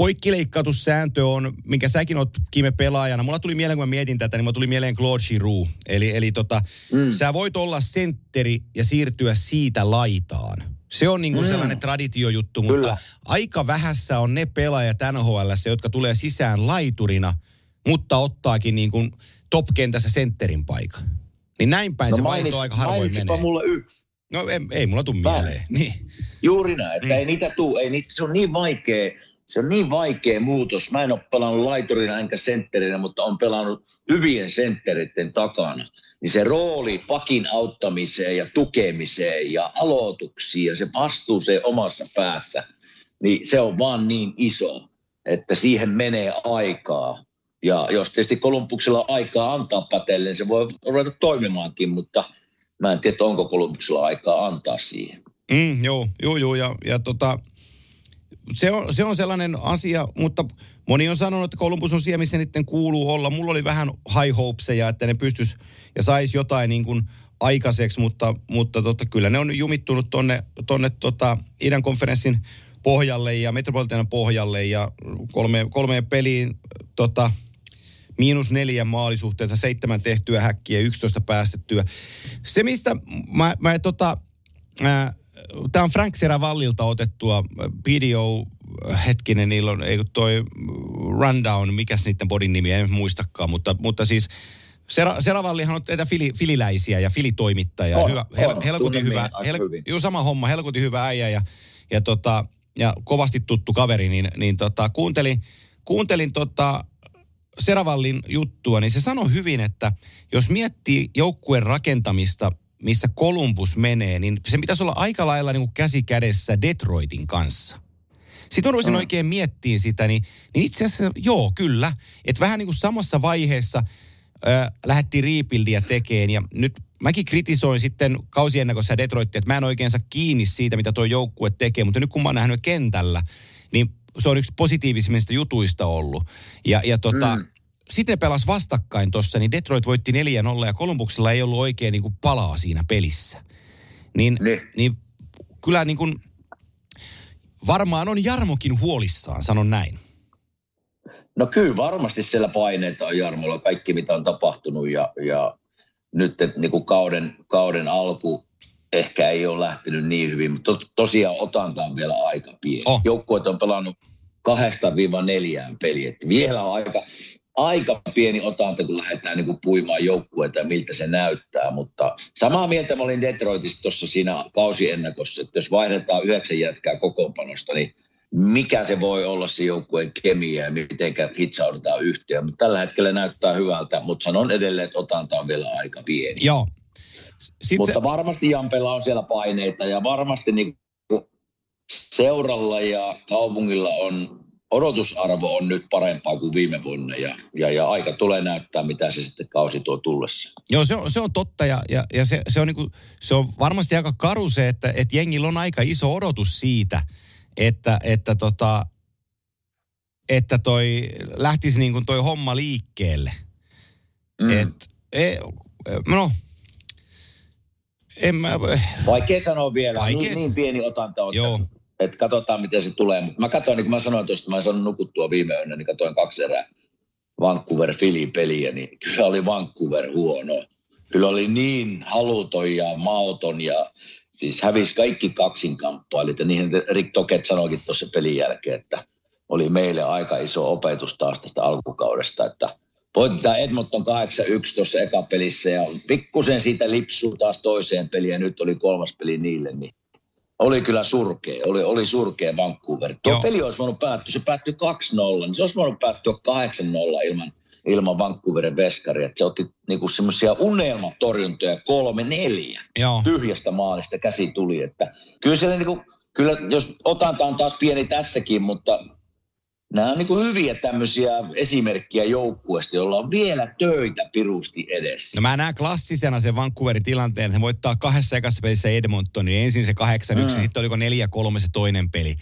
poikkileikkautussääntö on, minkä säkin oot Kime pelaajana. Mulla tuli mieleen, kun mä mietin tätä, niin mulla tuli mieleen Claude Giroux. Eli, eli tota, mm. sä voit olla sentteri ja siirtyä siitä laitaan. Se on niinku mm. sellainen traditiojuttu, mutta
Kyllä.
aika vähässä on ne pelaajat NHL, jotka tulee sisään laiturina, mutta ottaakin niinku top-kentässä sentterin paikan. Niin näin päin no, se vaihto aika harvoin menee.
mulle yksi.
No ei, ei mulla tule mieleen. Niin.
Juuri näin, että
Mm.
ei niitä tuu, ei niitä, se on niin vaikea, se on niin vaikea muutos. Mä en ole pelannut laiturina enkä sentterinä, mutta on pelannut hyvien senttereiden takana. Niin se rooli pakin auttamiseen ja tukemiseen ja aloituksiin ja se vastuuseen omassa päässä, niin se on vaan niin iso, että siihen menee aikaa. Ja jos tietysti Kolumbuksella aikaa antaa patelle, niin se voi ruveta toimimaankin, mutta mä en tiedä, onko Kolumbuksella aikaa antaa siihen.
Mm, joo, joo, joo. Ja, ja tota, se, on, se on sellainen asia, mutta moni on sanonut, että Columbus on siellä, missä niiden kuuluu olla. Mulla oli vähän high hopeseja, että ne pystys ja sais jotain niin kuin aikaiseksi, mutta, mutta tota, kyllä ne on jumittunut tonne, tonne tota, idän konferenssin pohjalle ja Metropolitanan pohjalle ja kolme, kolmeen peliin tota, miinus neljä maalisuhteessa, seitsemän tehtyä häkkiä, 11 päästettyä. Se, mistä mä, mä tota, Tämä on Frank Seravallilta otettua video, hetkinen, niillä on, ei toi rundown, mikäs niiden bodin nimi, en muistakaan, mutta, mutta siis Sera, Seravallihan on teitä fili, fililäisiä ja filitoimittaja.
On,
hyvä,
on.
hel, helkutin
Tunnen
hyvä, hel, juu, sama homma, helkutin hyvä äijä ja, ja, tota, ja kovasti tuttu kaveri, niin, niin tota, kuuntelin, kuuntelin tota, Seravallin juttua, niin se sanoi hyvin, että jos miettii joukkueen rakentamista, missä Columbus menee, niin se pitäisi olla aika lailla niin kuin käsi kädessä Detroitin kanssa. Sitten mä rupesin mm. oikein miettimään sitä, niin, niin itse asiassa joo, kyllä. Että vähän niin kuin samassa vaiheessa äh, lähdettiin rebuildia tekemään ja nyt mäkin kritisoin sitten kausiennakossa Detroitia, että mä en oikein saa kiinni siitä, mitä tuo joukkue tekee, mutta nyt kun mä oon nähnyt kentällä, niin se on yksi positiivisimmista jutuista ollut. Ja, ja tota, mm. Sitten ne pelas vastakkain tuossa, niin Detroit voitti 4-0 ja Kolumbuksella ei ollut oikein niin kuin palaa siinä pelissä. Niin,
Niin.
niin kyllä niin kuin, varmaan on Jarmokin huolissaan, sanon näin.
No kyllä varmasti siellä paineita on Jarmolla, kaikki mitä on tapahtunut ja, ja nyt että niin kuin kauden, kauden alku ehkä ei ole lähtenyt niin hyvin, mutta to, tosiaan otanta on vielä aika pieni.
Oh.
Joukkueet on pelannut kahdesta viiva neljään peliä, että vielä on aika, aika pieni otanta, kun lähdetään niin kuin puimaan joukkueita ja miltä se näyttää, mutta samaa mieltä mä olin Detroitissa tuossa siinä kausiennakossa, että jos vaihdetaan yhdeksän jätkää kokoonpanosta, niin mikä se voi olla se joukkueen kemia ja miten hitsaudutaan yhteen. Mutta tällä hetkellä näyttää hyvältä, mutta sanon edelleen, että otanta on vielä aika pieni.
Joo. Sitten
Mutta
se,
varmasti Jampella on siellä paineita ja varmasti niin seuralla ja kaupungilla on odotusarvo on nyt parempaa kuin viime vuonna ja, ja, ja aika tulee näyttää, mitä se sitten kausi tuo tullessa.
Joo, se on, se on totta ja, ja, ja se, se, on niinku, se on varmasti aika karu se, että, että jengillä on aika iso odotus siitä, että, että, tota, että toi lähtisi niin kuin toi homma liikkeelle. Mm. Et, e, no, en mä...
Vaikea sanoa vielä,
Vaikea
niin, niin pieni otanta on.
Joo.
Että katsotaan, miten se tulee. Mutta mä katsoin, niin kuin mä sanoin tuosta, mä en saanut nukuttua viime yönä, niin katsoin kaksi erää vancouver philly peliä niin kyllä oli Vancouver huono. Kyllä oli niin haluton ja mauton ja siis hävisi kaikki kaksinkamppailut. Ja niihin Rick Toket sanoikin tuossa pelin jälkeen, että oli meille aika iso opetus taas tästä alkukaudesta, että voitetaan Edmonton 8-1 tuossa eka pelissä ja pikkusen siitä lipsuu taas toiseen peliin ja nyt oli kolmas peli niille, niin oli kyllä surkea, oli, oli surkea Vancouver. Tuo
Joo.
peli olisi voinut päättyä, se päättyi 2-0, niin se olisi voinut päättyä 8-0 ilman, ilman Vancouverin veskaria. Että se otti niinku semmoisia unelmatorjuntoja kolme, neljä
Joo.
tyhjästä maalista käsi tuli. Että kyllä siellä niinku, kyllä jos otanta on taas pieni tässäkin, mutta nämä on niinku hyviä tämmöisiä esimerkkiä joukkueesta, jolla on vielä töitä pirusti edessä.
No mä näen klassisena sen Vancouverin tilanteen, he voittaa kahdessa ekassa pelissä Edmontonin. Ensin se 8 1
Mm.
sitten oliko 4-3 se toinen peli.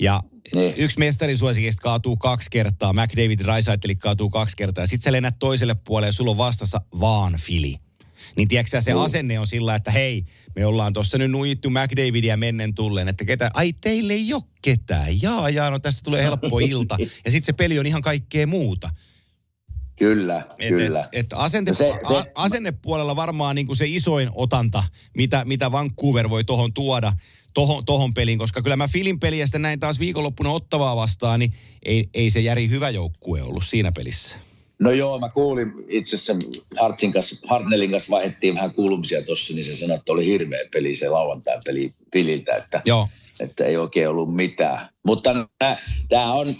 Ja
Niin.
yksi mestarisuosikista kaatuu kaksi kertaa, McDavid Raisaiteli kaatuu kaksi kertaa. Ja sitten sä lennät toiselle puolelle ja sulla on vastassa vaan Fili. Niin tiedätkö se
Joo.
asenne on sillä, että hei, me ollaan tuossa nyt nuijittu McDavidia mennen tulleen, että ketä, ai teille ei ole ketään, jaa jaa, no tästä tulee helppo ilta. Ja sitten se peli on ihan kaikkea muuta.
Kyllä,
Et,
kyllä.
et, et asente,
No se- se-
a, asennepuolella varmaan niin kuin se isoin otanta, mitä, mitä Vancouver voi tohon tuoda, tohon, tohon peliin, koska kyllä mä Filin peliä sitten näin taas viikonloppuna ottavaa vastaan, niin ei, ei se Järi hyvä joukkue ollut siinä pelissä.
No joo, mä kuulin itse asiassa Hartsin kanssa, Hartnellin kanssa vaihdettiin vähän kuulumisia tuossa, niin se sanoi, että oli hirveä peli se lauantai peli Fililtä, että,
Joo,
että ei oikein ollut mitään. Mutta tämä on,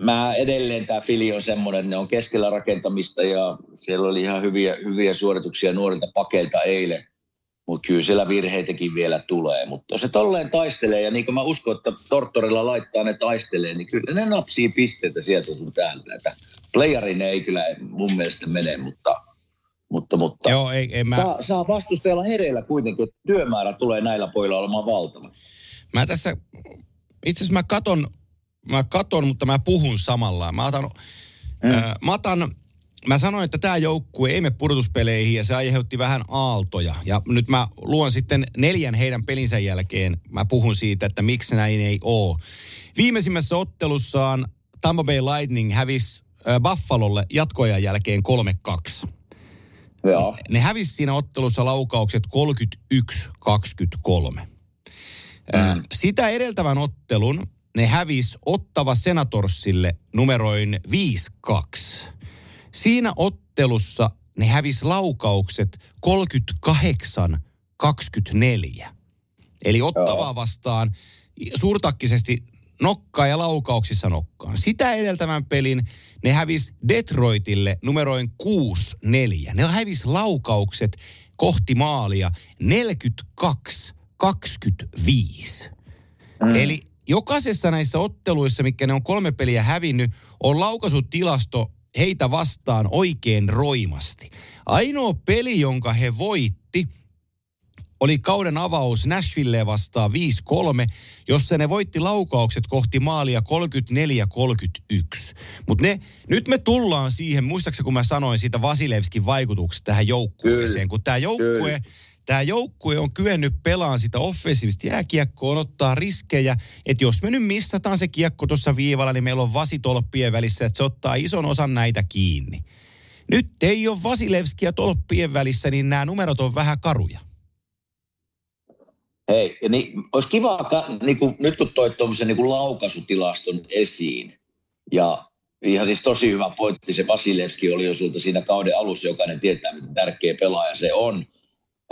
mä edelleen tämä Fili on semmoinen, että ne on keskellä rakentamista ja siellä oli ihan hyviä, hyviä suorituksia nuorilta pakeilta eilen. Mutta kyllä siellä virheitäkin vielä tulee. Mutta jos se tolleen taistelee, ja niin kuin mä uskon, että Tortorilla laittaa ne taistelee, niin kyllä ne napsii pisteitä sieltä sun täältä. Että playarin ei kyllä mun mielestä mene, mutta, mutta, mutta
joo ei, ei mä,
saa, saa vastustajalla hereillä kuitenkin, että työmäärä tulee näillä pojilla olemaan valtava.
mä tässä, itse asiassa mä katon, mä katon, mutta mä puhun samalla. Mä otan, mm. äh, mä otan Mä sanoin, että tämä joukkue ei mene pudotuspeleihin ja se aiheutti vähän aaltoja. Ja nyt mä luon sitten neljän heidän pelinsä jälkeen. Mä puhun siitä, että miksi näin ei ole. Viimeisimmässä ottelussaan Tampa Bay Lightning hävisi Buffalolle jatkoajan jälkeen 3-2.
Joo.
Ne hävisi siinä ottelussa laukaukset 31-23. Mm. Sitä edeltävän ottelun ne hävisi Ottava Senatorsille numeroin 5-2. Siinä ottelussa ne hävisi laukaukset 38-24. Eli Ottavaa vastaan suurtakkisesti nokkaa ja laukauksissa nokkaan. Sitä edeltävän pelin ne hävis Detroitille numeroin 6-4. Ne hävis laukaukset kohti maalia 42-25. Mm. Eli jokaisessa näissä otteluissa, mikä ne on kolme peliä hävinnyt, on laukaisutilasto heitä vastaan oikein roimasti. Ainoa peli, jonka he voitti, oli kauden avaus Nashville vastaan 5-3, jossa ne voitti laukaukset kohti maalia 34-31. Mutta nyt me tullaan siihen, muistaakseni kun mä sanoin siitä Vasilevskin vaikutuksesta tähän joukkueeseen,
Kyllä.
kun tämä joukkue, tämä joukkue on kyennyt pelaamaan sitä offensiivista jääkiekkoa, ottaa riskejä, että jos me nyt missataan se kiekko tuossa viivalla, niin meillä on vasitolppien välissä, että se ottaa ison osan näitä kiinni. Nyt ei ole Vasilevskia tolppien välissä, niin nämä numerot on vähän karuja.
Hei, niin, olisi kiva, niin kuin, nyt kun toit tuommoisen niin laukaisutilaston esiin, ja ihan siis tosi hyvä pointti, se Vasilevski oli jo sulta siinä kauden alussa, jokainen tietää, miten tärkeä pelaaja se on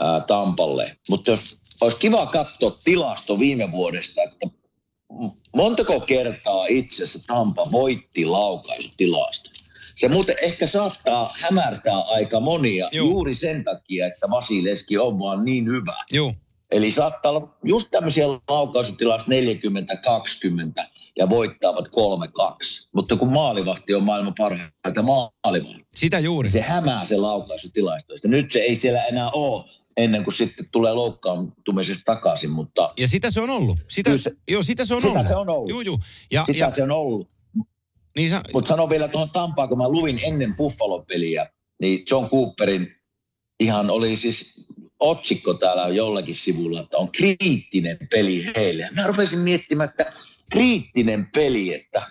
ää, Tampalle. Mutta jos olisi kiva katsoa tilasto viime vuodesta, että montako kertaa itse asiassa Tampa voitti laukaisutilaston. Se muuten ehkä saattaa hämärtää aika monia
Joo.
juuri sen takia, että Vasileski on vaan niin hyvä
Joo.
Eli saattaa olla just tämmöisiä laukausutilanteita 40-20 ja voittavat 3-2. Mutta kun maalivahti on maailman parhaita maalivahti,
Sitä juuri.
se hämää se laukausutilastoista. Nyt se ei siellä enää ole ennen kuin sitten tulee loukkaantumisesta takaisin, mutta
Ja sitä se on ollut. Sitä,
se-
joo, sitä se on
sitä
ollut.
se on ollut.
Juu, juu. Ja,
sitä
ja,
se on ollut.
niin sä,
Mutta sanon vielä tuohon Tampaan, kun mä luin ennen Buffalo-peliä, niin John Cooperin ihan oli siis otsikko täällä jollakin sivulla, että on kriittinen peli heille. Mä rupesin miettimään, että kriittinen peli, että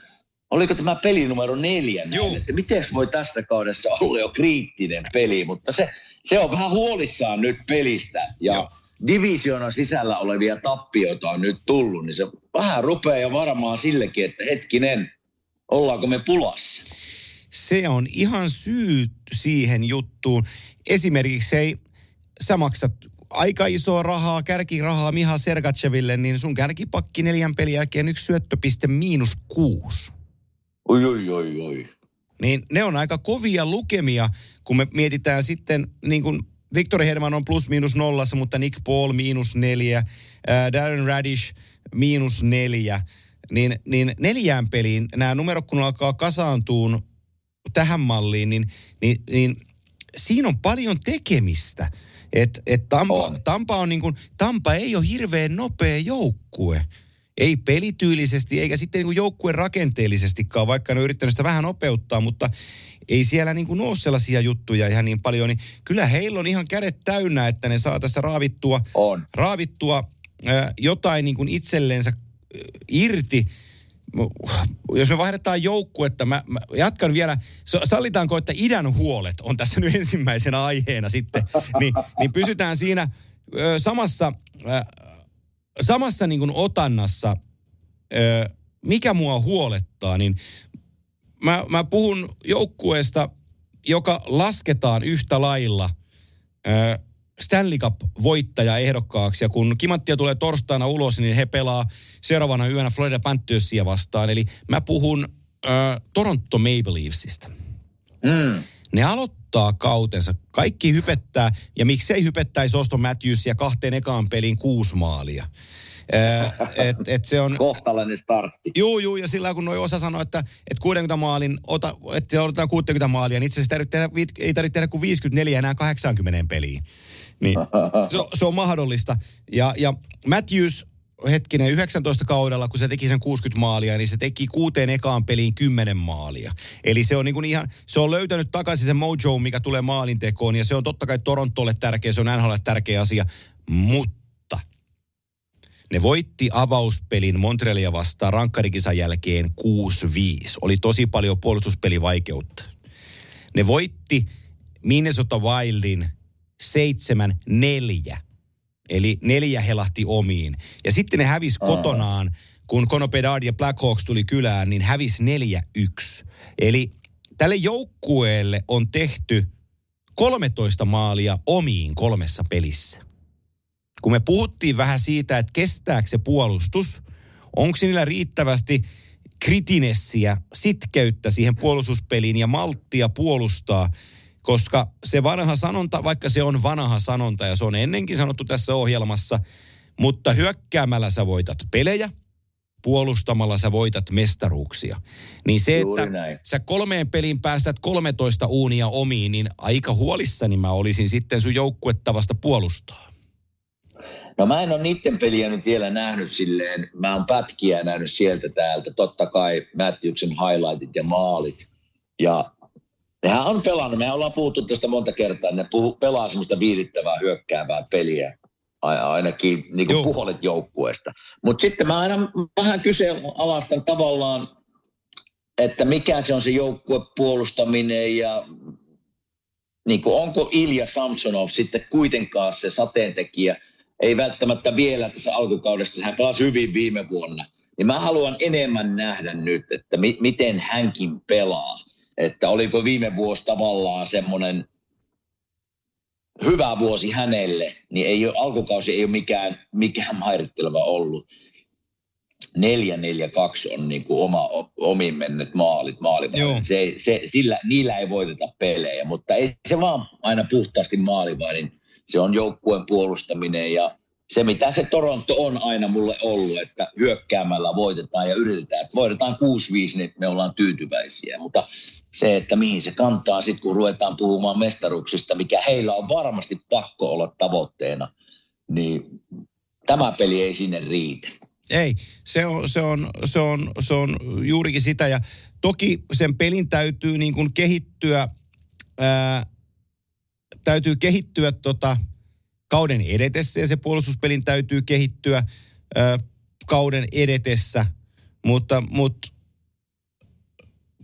oliko tämä peli numero neljä näin, että miten voi tässä kaudessa olla jo kriittinen peli, mutta se, se on vähän huolissaan nyt pelistä ja
Joo.
divisioonan sisällä olevia tappioita on nyt tullut, niin se vähän rupeaa jo varmaan sillekin, että hetkinen, ollaanko me pulassa?
se on ihan syy siihen juttuun. Esimerkiksi ei, sä maksat aika isoa rahaa, kärkirahaa Miha Sergacheville, niin sun kärkipakki neljän pelin jälkeen yksi syöttöpiste miinus kuusi.
Oi, oi, oi, oi.
Niin ne on aika kovia lukemia, kun me mietitään sitten, niin kuin Victor Hedman on plus miinus nollassa, mutta Nick Paul miinus neljä, ää, Darren Radish miinus neljä, niin, niin neljään peliin nämä numerot, kun alkaa kasaantuun tähän malliin, niin, niin, niin siinä on paljon tekemistä. Et, et Tampa,
On.
Tampa, on niin kuin, Tampa ei ole hirveän nopea joukkue. Ei pelityylisesti eikä sitten niin joukkueen rakenteellisestikaan, vaikka ne on yrittänyt sitä vähän nopeuttaa, mutta ei siellä niin kuin ole sellaisia juttuja ihan niin paljon. Niin kyllä heillä on ihan kädet täynnä, että ne saa tässä raavittua,
On.
raavittua äh, jotain niin kuin itsellensä äh, irti. Jos me vaihdetaan joukkuetta, mä, mä jatkan vielä, sallitaanko, että idän huolet on tässä nyt ensimmäisenä aiheena sitten, niin, niin pysytään siinä ö, samassa, ö, samassa niin kuin otannassa, mikä mua huolettaa, niin mä, mä puhun joukkueesta, joka lasketaan yhtä lailla Stanley Cup-voittaja ehdokkaaksi. Ja kun Kimanttia tulee torstaina ulos, niin he pelaa seuraavana yönä Florida Panthersia vastaan. Eli mä puhun ö, Toronto Maple Leafsistä.
Mm.
Ne aloittaa kautensa. Kaikki hypettää, ja miksei hypettäisi Oston Matthewsia kahteen ekaan peliin kuusi maalia. Ö, et, et se on,
Kohtalainen startti.
Juu, juu, ja sillä kun noi osa sanoi, että, että 60 maalin, ota, että odotetaan 60 maalia, niin itse asiassa tarvitse tehdä, ei tarvitse tehdä kuin 54 enää 80 peliin. Niin, se, on- se on mahdollista. Ja, ja Matthews, hetkinen, 19 kaudella, kun se teki sen 60 maalia, niin se teki kuuteen ekaan peliin 10 maalia. Eli se on niin kuin ihan, se on löytänyt takaisin sen mojo, mikä tulee maalintekoon, ja se on totta kai Torontolle tärkeä, se on NHL tärkeä asia, mutta ne voitti avauspelin Montrealia vastaan rankkarikisan jälkeen 6-5. Oli tosi paljon puolustuspelivaikeutta. Ne voitti Minnesota Wildin 7-4. Eli neljä helahti omiin. Ja sitten ne hävis kotonaan, kun Conor Bedard ja Blackhawks tuli kylään, niin hävis 4-1. Eli tälle joukkueelle on tehty 13 maalia omiin kolmessa pelissä kun me puhuttiin vähän siitä, että kestääkö se puolustus, onko niillä riittävästi kritinessiä, sitkeyttä siihen puolustuspeliin ja malttia puolustaa, koska se vanha sanonta, vaikka se on vanha sanonta ja se on ennenkin sanottu tässä ohjelmassa, mutta hyökkäämällä sä voitat pelejä, puolustamalla sä voitat mestaruuksia. Niin se,
Juuri
että
näin.
sä kolmeen peliin päästät 13 uunia omiin, niin aika huolissani mä olisin sitten sun joukkuettavasta puolustaa.
No mä en ole niiden peliä nyt vielä nähnyt silleen, mä oon pätkiä nähnyt sieltä täältä, totta kai Matthewsin highlightit ja maalit. Ja nehän on pelannut, me ollaan puhuttu tästä monta kertaa, ne puhu, pelaa semmoista viihdyttävää hyökkäävää peliä, ainakin niin kuin puolet joukkueesta. Mutta sitten mä aina vähän kyseenalaistan tavallaan, että mikä se on se joukkuepuolustaminen ja niin kuin onko Ilja Samsonov sitten kuitenkaan se sateentekijä, ei välttämättä vielä tässä alkukaudesta, hän pelasi hyvin viime vuonna, niin mä haluan enemmän nähdä nyt, että mi- miten hänkin pelaa. Että oliko viime vuosi tavallaan semmoinen hyvä vuosi hänelle, niin ei ole, alkukausi ei ole mikään, mikään mairitteleva ollut. 4-4-2 on niin kuin oma, omiin mennyt maalit, maalivahdin. Se, se, sillä, niillä ei voiteta pelejä, mutta ei se vaan aina puhtaasti maalivahdin. Se on joukkueen puolustaminen ja se mitä se Toronto on aina mulle ollut, että hyökkäämällä voitetaan ja yritetään. Että voitetaan 6-5, niin me ollaan tyytyväisiä. Mutta se, että mihin se kantaa sitten, kun ruvetaan puhumaan mestaruuksista, mikä heillä on varmasti pakko olla tavoitteena, niin tämä peli ei sinne riitä.
Ei, se on, se on, se on, se on juurikin sitä. Ja toki sen pelin täytyy niin kuin kehittyä, ää, täytyy kehittyä tota, kauden edetessä ja se puolustuspelin täytyy kehittyä ää, kauden edetessä. Mutta, mutta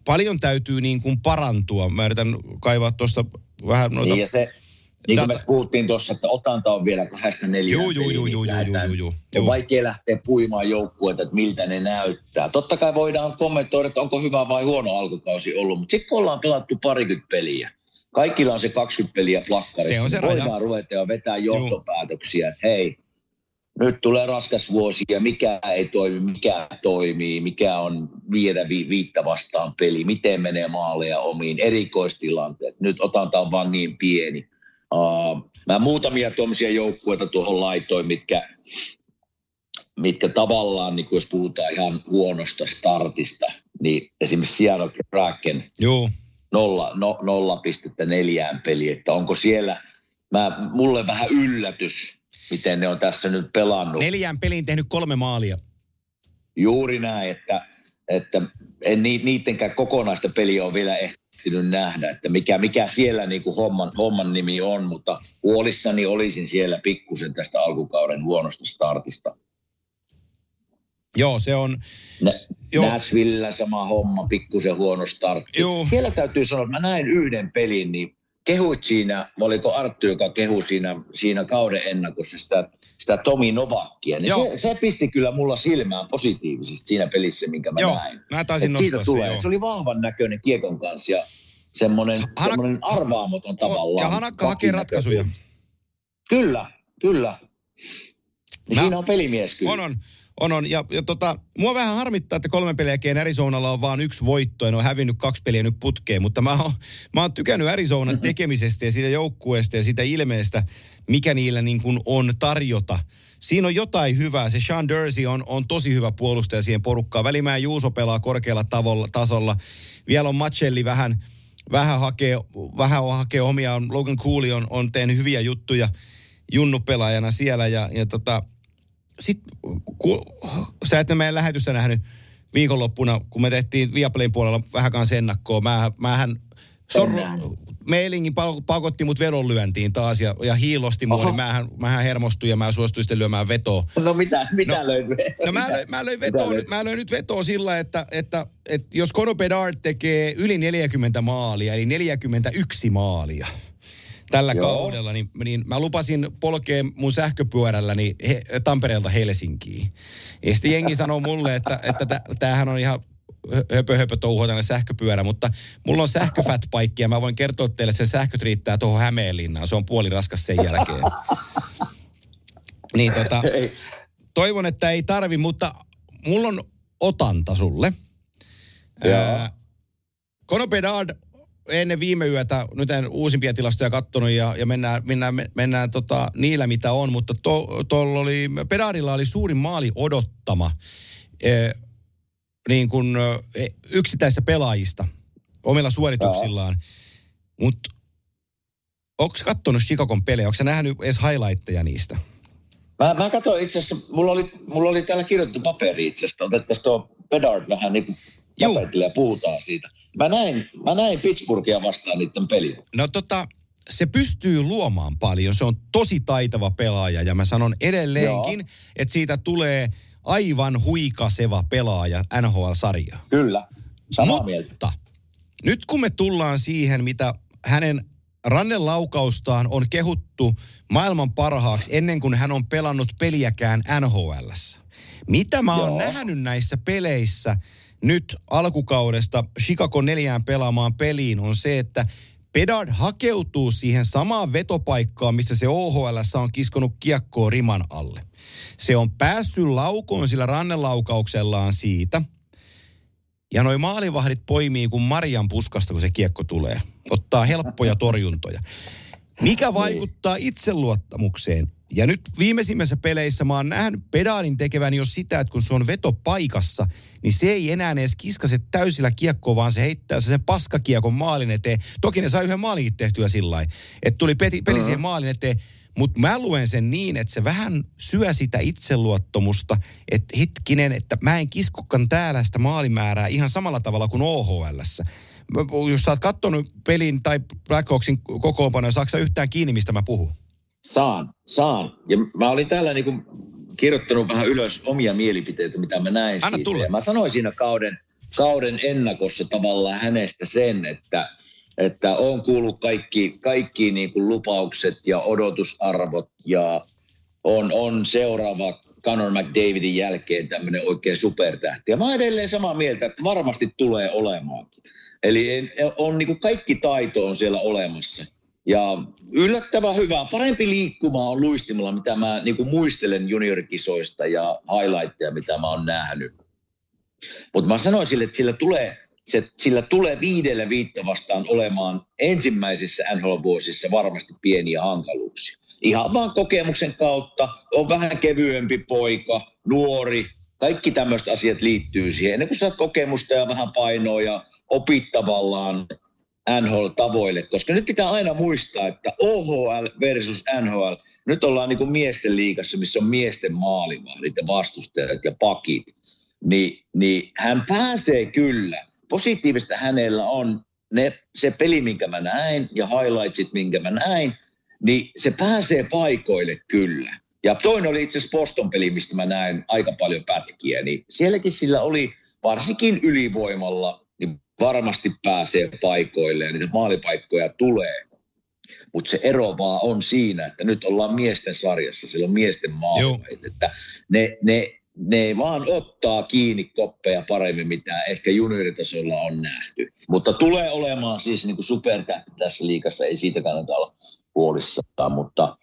paljon täytyy niin kuin parantua. Mä yritän kaivaa tuosta vähän noita...
Niin ja se, niin kuin me puhuttiin tuossa, että otanta on vielä kahdesta neljään
Joo, joo, joo, joo, joo, joo, joo,
On vaikea lähteä puimaan joukkueita, että miltä ne näyttää. Totta kai voidaan kommentoida, että onko hyvä vai huono alkukausi ollut, mutta sitten kun ollaan pelattu parikymmentä peliä, kaikilla on se 20 peliä plakkarissa.
Se on se
niin voidaan raja. ruveta ja vetää johtopäätöksiä, että hei, nyt tulee raskas vuosi ja mikä ei toimi, mikä toimii, mikä on viedä vi- viittä vastaan peli, miten menee maaleja omiin, erikoistilanteet. Nyt otanta on vaan niin pieni. Uh, mä muutamia tuommoisia joukkueita tuohon laitoin, mitkä, mitkä tavallaan, niin jos puhutaan ihan huonosta startista, niin esimerkiksi Seattle Kraken,
Joo.
Nolla, no, nolla pistettä neljään peliin, että onko siellä, mä, mulle vähän yllätys, miten ne on tässä nyt pelannut.
Neljään peliin tehnyt kolme maalia.
Juuri näin, että, että en niidenkään kokonaista peliä ole vielä ehtinyt nähdä, että mikä, mikä siellä niin kuin homman, homman nimi on, mutta huolissani olisin siellä pikkusen tästä alkukauden huonosta startista.
Joo, se on...
Nä, joo. Nashville sama homma, pikkusen huono startti. Joo. Siellä täytyy sanoa, että mä näin yhden pelin, niin kehuit siinä, oliko Arttu, joka kehui siinä, siinä kauden ennakossa sitä, sitä Tomi Novakia. Niin se, se, pisti kyllä mulla silmään positiivisesti siinä pelissä, minkä mä
joo,
näin.
mä taisin nostaa siitä tulee.
Se, se oli vahvan näköinen kiekon kanssa ja semmoinen, Hanak- semmoinen arvaamaton tavallaan.
Ja Hanakka hakee ratkaisuja.
Kyllä, kyllä. Niin mä, siinä on pelimies kyllä.
On, on. On, on. Ja, ja tota, mua vähän harmittaa, että kolme peliä jälkeen Arizonalla on vain yksi voitto. En ole hävinnyt kaksi peliä nyt putkeen, mutta mä oon, mä oon tykännyt Arizonan mm-hmm. tekemisestä ja siitä joukkueesta ja siitä ilmeestä, mikä niillä niin kuin on tarjota. Siinä on jotain hyvää. Se Sean Dursey on, on tosi hyvä puolustaja siihen porukkaan. Välimään Juuso pelaa korkealla tavolla, tasolla. Vielä on Machelli vähän, vähän hakee, vähän hakee omia. Logan Cooley on, on tehnyt hyviä juttuja junnupelaajana siellä ja, ja tota, sitten kun sä et meidän lähetystä nähnyt viikonloppuna, kun me tehtiin Viaplayn puolella vähän kanssa ennakkoa. Mä, mähän sorro, Meilingin pakotti mut vedonlyöntiin taas ja, ja hiilosti mua, niin mähän, mähän hermostuin ja mä suostuin sitten lyömään vetoa.
No mitä, mitä no, löit?
No mä, löin, mä, löin vetoa, nyt, mä löin nyt vetoa sillä, että, että, että jos Conor Bedard tekee yli 40 maalia, eli 41 maalia, tällä Joo. kaudella, niin, niin mä lupasin polkea mun sähköpyörälläni he, Tampereelta Helsinkiin. Ja sitten jengi sanoo mulle, että, että tämähän on ihan höpö höpö touhua tänne sähköpyörä, mutta mulla on sähköfatpaikki ja mä voin kertoa teille, että se sähköt riittää tuohon Hämeenlinnaan. Se on puoli raskas sen jälkeen. Niin tota, toivon, että ei tarvi, mutta mulla on otanta sulle. Kono Bedard ennen viime yötä, nyt en uusimpia tilastoja kattonut ja, ja mennään, mennään, mennään tota, niillä mitä on, mutta tuolla to, oli, Pedarilla oli suurin maali odottama e, niin kuin, e, yksittäisissä pelaajista omilla suorituksillaan. Mutta onko kattonut Chicagon pelejä? Onko nähnyt edes highlightteja niistä?
Mä, mä katsoin itse asiassa, mulla oli, mulla oli täällä kirjoitettu paperi itse asiassa, otettaisiin tuo Pedard vähän niin kuin ja puhutaan siitä. Mä näin, mä näin Pittsburghia vastaan niiden pelin.
No tota, se pystyy luomaan paljon. Se on tosi taitava pelaaja ja mä sanon edelleenkin, Joo. että siitä tulee aivan huikaseva pelaaja NHL-sarjaa.
Kyllä, samaa
Mutta
mieltä.
nyt kun me tullaan siihen, mitä hänen rannelaukaustaan on kehuttu maailman parhaaksi ennen kuin hän on pelannut peliäkään NHLssä. Mitä mä oon Joo. nähnyt näissä peleissä – nyt alkukaudesta Chicago neljään pelaamaan peliin on se, että Pedard hakeutuu siihen samaan vetopaikkaan, missä se OHL on kiskonut kiekkoa riman alle. Se on päässyt laukoon sillä rannelaukauksella siitä. Ja noi maalivahdit poimii kuin Marian puskasta, kun se kiekko tulee. Ottaa helppoja torjuntoja. Mikä niin. vaikuttaa itseluottamukseen? Ja nyt viimeisimmässä peleissä mä oon nähnyt pedaalin tekevän jo sitä, että kun se on veto paikassa, niin se ei enää edes kiskase täysillä kiekkoa, vaan se heittää sen paskakiekon maalin eteen. Toki ne sai yhden maalinkin tehtyä sillä että tuli peli, peli siihen maalin eteen. Mutta mä luen sen niin, että se vähän syö sitä itseluottamusta, että hetkinen, että mä en kiskokan täällä sitä maalimäärää ihan samalla tavalla kuin OHLssä. Jos sä oot kattonut pelin tai Blackhawksin kokoonpanoja, saako yhtään kiinni, mistä mä puhun?
Saan, saan. Ja mä olin täällä niin kuin kirjoittanut vähän ylös omia mielipiteitä, mitä mä näin
Anna
siitä.
tulla.
Ja mä sanoin siinä kauden, kauden ennakossa tavallaan hänestä sen, että, että on kuullut kaikki, kaikki niin kuin lupaukset ja odotusarvot ja on, on seuraava Conor McDavidin jälkeen tämmöinen oikein supertähti. Ja mä oon edelleen samaa mieltä, että varmasti tulee olemaankin. Eli on niin kuin kaikki taito on siellä olemassa. Ja yllättävän hyvää, parempi liikkumaa on luistimella, mitä mä niin kuin muistelen juniorikisoista ja highlightteja, mitä mä oon nähnyt. Mutta mä sanoin sille, että sillä tulee, se, sillä tulee viidelle viittä vastaan olemaan ensimmäisissä NHL-vuosissa varmasti pieniä hankaluuksia. Ihan vaan kokemuksen kautta, on vähän kevyempi poika, nuori, kaikki tämmöiset asiat liittyy siihen. Ennen kuin saat kokemusta ja vähän painoa ja opit tavallaan NHL-tavoille, koska nyt pitää aina muistaa, että OHL versus NHL, nyt ollaan niin kuin miesten liigassa, missä on miesten maalivahdit ja vastustajat ja pakit, niin, niin hän pääsee kyllä. Positiivista hänellä on ne, se peli, minkä mä näin ja highlightsit, minkä mä näin, niin se pääsee paikoille kyllä. Ja toinen oli itse asiassa Boston peli, mistä mä näin aika paljon pätkiä, niin sielläkin sillä oli varsinkin ylivoimalla, varmasti pääsee paikoille ja niitä maalipaikkoja tulee. Mutta se ero vaan on siinä, että nyt ollaan miesten sarjassa, siellä on miesten maalivahit, että ne, ne, ne vaan ottaa kiinni koppeja paremmin, mitä ehkä junioritasolla on nähty. Mutta tulee olemaan siis niin kuin supertähti tässä liikassa, ei siitä kannata olla huolissaan, mutta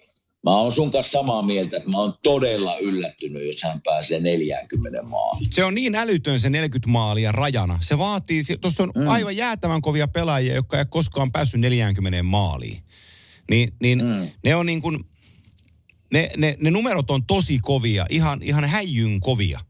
mä oon sun kanssa samaa mieltä, että mä oon todella yllättynyt, jos hän pääsee 40 maaliin.
Se on niin älytön se 40 maalia rajana. Se vaatii, tuossa on mm. aivan jäätävän kovia pelaajia, jotka ei koskaan päässyt 40 maaliin. Niin, niin mm. ne on niin kuin, ne, ne, ne numerot on tosi kovia, ihan, ihan häijyn kovia.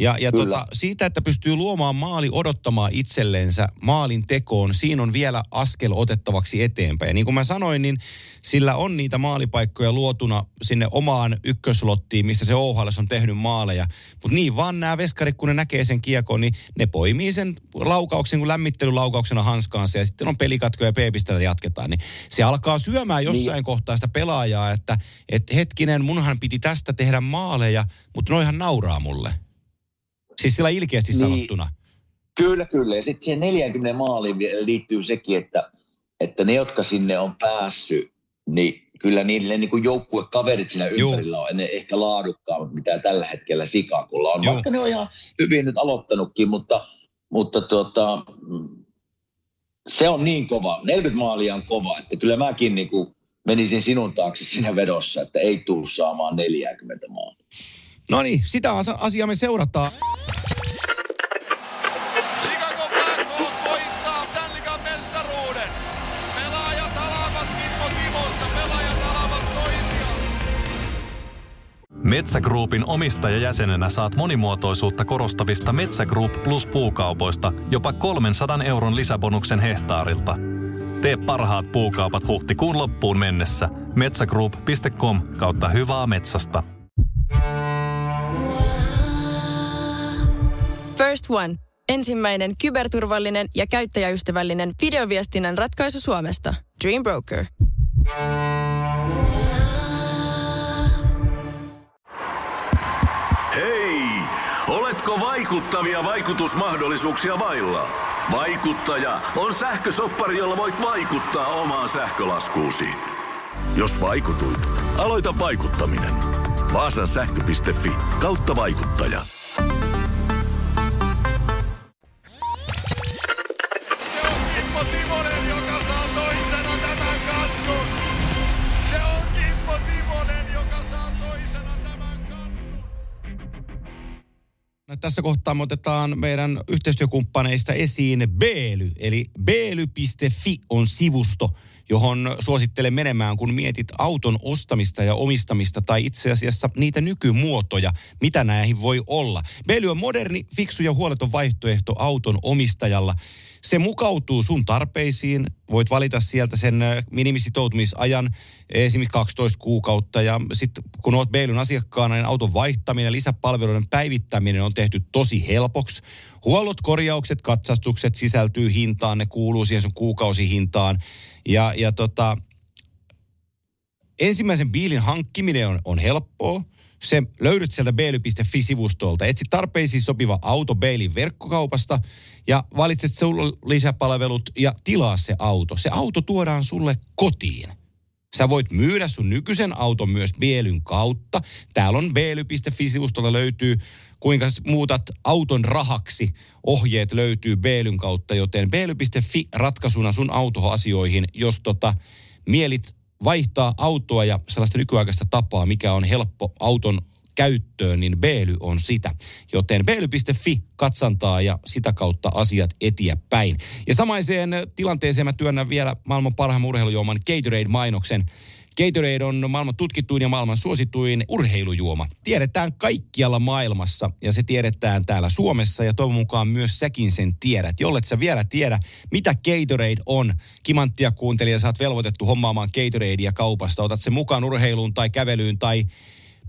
Ja, ja
Kyllä.
tota, siitä, että pystyy luomaan maali odottamaan itsellensä maalin tekoon, siinä on vielä askel otettavaksi eteenpäin. Ja niin kuin mä sanoin, niin sillä on niitä maalipaikkoja luotuna sinne omaan ykköslottiin, missä se OHL on tehnyt maaleja. Mutta niin vaan nämä veskarit, kun ne näkee sen kiekon, niin ne poimii sen laukauksen, kun lämmittelylaukauksenä hanskaansa ja sitten on pelikatko ja P-pisteellä jatketaan. Niin se alkaa syömään jossain niin. kohtaa sitä pelaajaa, että et hetkinen, munhan piti tästä tehdä maaleja, mutta noihan nauraa mulle. Siis sillä ilkeästi
Niin.
sanottuna.
Kyllä, kyllä. Ja sitten siihen 40 maaliin liittyy sekin, että, että ne, jotka sinne on päässyt, niin kyllä niille niin kuin joukkuekaverit siinä
Juu.
ympärillä on ne ehkä laadukkaammat, mitä tällä hetkellä Sikakulla on.
Juu.
Vaikka ne on ihan hyvin nyt aloittanutkin, mutta, mutta tuota, se on niin kova. 40 maalia on kova, että kyllä mäkin niin kuin menisin sinun taakse siinä vedossa, että ei tule saamaan 40 maalia.
No niin, sitä asiaa me seurataan.
Chicago Blackhawks voittaa Stanley Cup mestaruuden. Pelaajat alavat Kimmo Timosta, pelaajat alavat toisiaan.
Metsä Groupin omistajajäsenenä saat monimuotoisuutta korostavista Metsä Group Plus puukaupoista jopa 300 euron lisäbonuksen hehtaarilta. Tee parhaat puukaupat huhtikuun loppuun mennessä. Metsägroup.com kautta hyvää metsästä.
First One. Ensimmäinen kyberturvallinen ja käyttäjäystävällinen videoviestinnän ratkaisu Suomesta. Dream Broker.
Hei! Oletko vaikuttavia vaikutusmahdollisuuksia vailla? Vaikuttaja on sähkösoppari, jolla voit vaikuttaa omaan sähkölaskuusi. Jos vaikutuit, aloita vaikuttaminen. Vaasan sähkö.fi kautta vaikuttaja.
Tässä kohtaa me otetaan meidän yhteistyökumppaneista esiin Beely. Eli beely.fi on sivusto, johon suosittelen menemään, kun mietit auton ostamista ja omistamista tai itse asiassa niitä nykymuotoja, mitä näihin voi olla. Beely on moderni, fiksu ja huoleton vaihtoehto auton omistajalla. Se mukautuu sun tarpeisiin. Voit valita sieltä sen minimisitoutumisajan, esimerkiksi 12 kuukautta. Ja sitten kun oot Beilyn asiakkaana, niin auton vaihtaminen, lisäpalveluiden päivittäminen on tehty tosi helpoksi. Huollot, korjaukset, katsastukset sisältyy hintaan, ne kuuluu siihen sun kuukausihintaan. Ja, ja tota, ensimmäisen biilin hankkiminen on, on helppoa. Se löydät sieltä beily.fi-sivustolta. Etsi tarpeisiin sopiva auto Beilin verkkokaupasta ja valitset sulle lisäpalvelut ja tilaa se auto. Se auto tuodaan sulle kotiin. Sä voit myydä sun nykyisen auton myös Beelyn kautta. Täällä on beely.fi-sivustolta löytyy kuinka muutat auton rahaksi. Ohjeet löytyy Beelyn kautta, joten beely.fi ratkaisuna sun autoasioihin, jos tota, mielit vaihtaa autoa ja sellaista nykyaikaista tapaa, mikä on helppo auton käyttöön, niin Beely on sitä. Joten beely.fi katsantaa ja sitä kautta asiat eteenpäin. Ja samaiseen tilanteeseen mä työnnän vielä maailman parhaan urheilujuoman Gatorade-mainoksen. Gatorade on maailman tutkittuin ja maailman suosituin urheilujuoma. Tiedetään kaikkialla maailmassa ja se tiedetään täällä Suomessa ja toivon mukaan myös säkin sen tiedät. Jollet sä vielä tiedä, mitä Gatorade on, kimanttia kuuntelija, sä oot velvoitettu hommaamaan Gatoradea kaupasta. Otat se mukaan urheiluun tai kävelyyn tai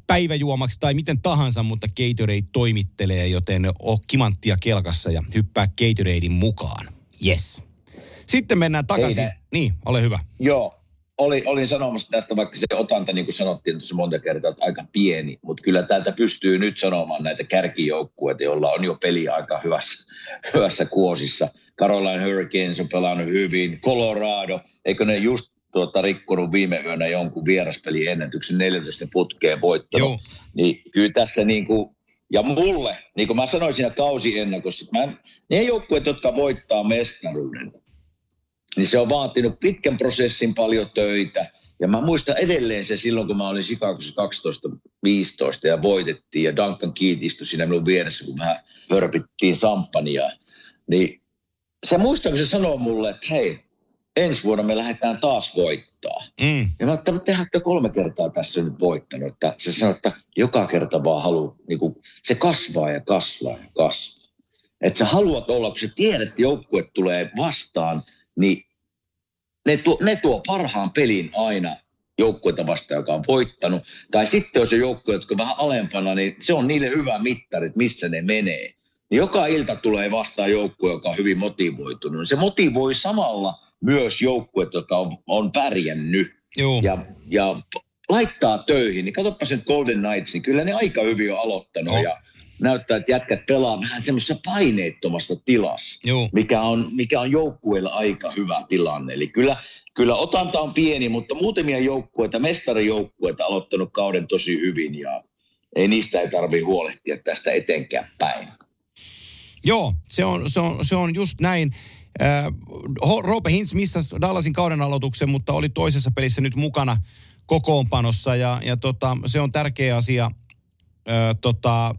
päiväjuomaksi tai miten tahansa, mutta Gatorade toimittelee, joten o kimanttia kelkassa ja hyppää Gatoradein mukaan. Yes. Sitten mennään takaisin. Niin, ole hyvä.
Joo, oli, olin sanomassa tästä, vaikka se otanta, niin kuin sanottiin tuossa monta kertaa, että aika pieni, mutta kyllä täältä pystyy nyt sanomaan näitä kärkijoukkueita, joilla on jo peli aika hyvässä, hyvässä kuosissa. Caroline Hurricanes on pelannut hyvin, Colorado, eikö ne just tuota, rikkonut viime yönä jonkun vieraspeli ennätyksen 14 putkeen voittanut. Joo. Niin kyllä tässä niin kuin, ja mulle, niin kuin mä sanoin siinä kausiennakossa, että mä, ne joukkueet, jotka voittaa mestaruuden, niin se on vaatinut pitkän prosessin paljon töitä. Ja mä muistan edelleen se silloin, kun mä olin Chicagossa 12-15 ja voitettiin ja Duncan Keith istui siinä minun vieressä, kun mä hörpittiin samppania. Niin se muistan, kun se sanoi mulle, että hei, ensi vuonna me lähdetään taas voittaa. Mm. Ja mä että tehdään kolme kertaa tässä nyt voittanut. Että se sanoo, että joka kerta vaan haluaa, niin kuin, se kasvaa ja kasvaa ja kasvaa. Että sä haluat olla, kun sä tiedät, että joukkue tulee vastaan, niin ne tuo, ne tuo parhaan pelin aina joukkueita vastaan, joka on voittanut. Tai sitten on se joukkue, jotka on vähän alempana, niin se on niille hyvä mittari, että missä ne menee. Niin joka ilta tulee vastaan joukkue, joka on hyvin motivoitunut. Se motivoi samalla myös joukkueet, jotka on, on pärjännyt. Joo. Ja, ja laittaa töihin. Niin katsoppa sen Golden Knights, niin kyllä ne aika hyvin on aloittanut. Oh. Ja näyttää, että jätkät pelaa vähän semmoisessa paineettomassa tilassa, Joo. mikä on, mikä on joukkueella aika hyvä tilanne. Eli kyllä, kyllä otanta on pieni, mutta muutamia joukkueita, mestarijoukkueita aloittanut kauden tosi hyvin ja ei niistä ei tarvitse huolehtia tästä etenkään päin.
Joo, se on, se on, se on just näin. Äh, Roope Hintz missasi Dallasin kauden aloituksen, mutta oli toisessa pelissä nyt mukana kokoonpanossa ja, ja tota, se on tärkeä asia äh, tota,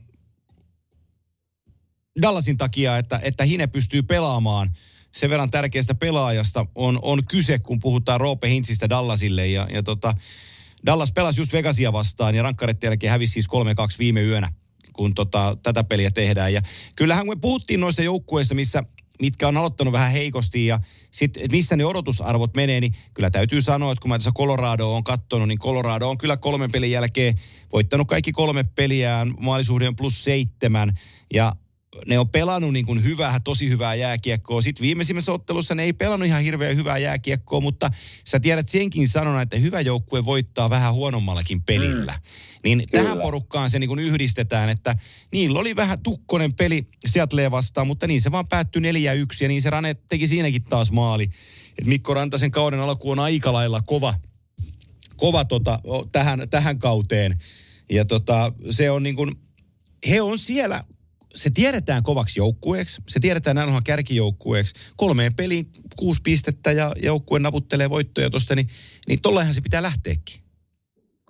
Dallasin takia, että, että Hine pystyy pelaamaan sen verran tärkeästä pelaajasta on, on kyse, kun puhutaan Roope Hintzistä Dallasille. Ja, ja tota, Dallas pelasi just Vegasia vastaan ja rankkareiden jälkeen hävisi siis 3-2 viime yönä, kun tota, tätä peliä tehdään. Ja kyllähän me puhuttiin noista joukkueista, missä mitkä on aloittanut vähän heikosti ja sitten missä ne odotusarvot menee, niin kyllä täytyy sanoa, että kun mä tässä Colorado on katsonut, niin Colorado on kyllä kolmen pelin jälkeen voittanut kaikki kolme peliään, maalisuhde plus seitsemän ja ne on pelannut niin kuin hyvää, tosi hyvää jääkiekkoa. Sitten viimeisimmässä ottelussa ne ei pelannut ihan hirveän hyvää jääkiekkoa, mutta sä tiedät senkin sanona, että hyvä joukkue voittaa vähän huonommallakin pelillä. Mm. Niin Kyllä. tähän porukkaan se niin kuin yhdistetään, että niillä oli vähän tukkonen peli Seattlea vastaan, mutta niin se vaan päättyi 4-1 ja niin se Rane teki siinäkin taas maali. Et Mikko Rantasen kauden alku on aika lailla kova, kova tota, tähän, tähän kauteen. Ja tota, se on niin kuin, he on siellä se tiedetään kovaksi joukkueeksi, se tiedetään NHL kärkijoukkueeksi. Kolmeen peliin kuusi pistettä ja joukkue naputtelee voittoja tuosta, niin, niin tolleenhan se pitää lähteäkin.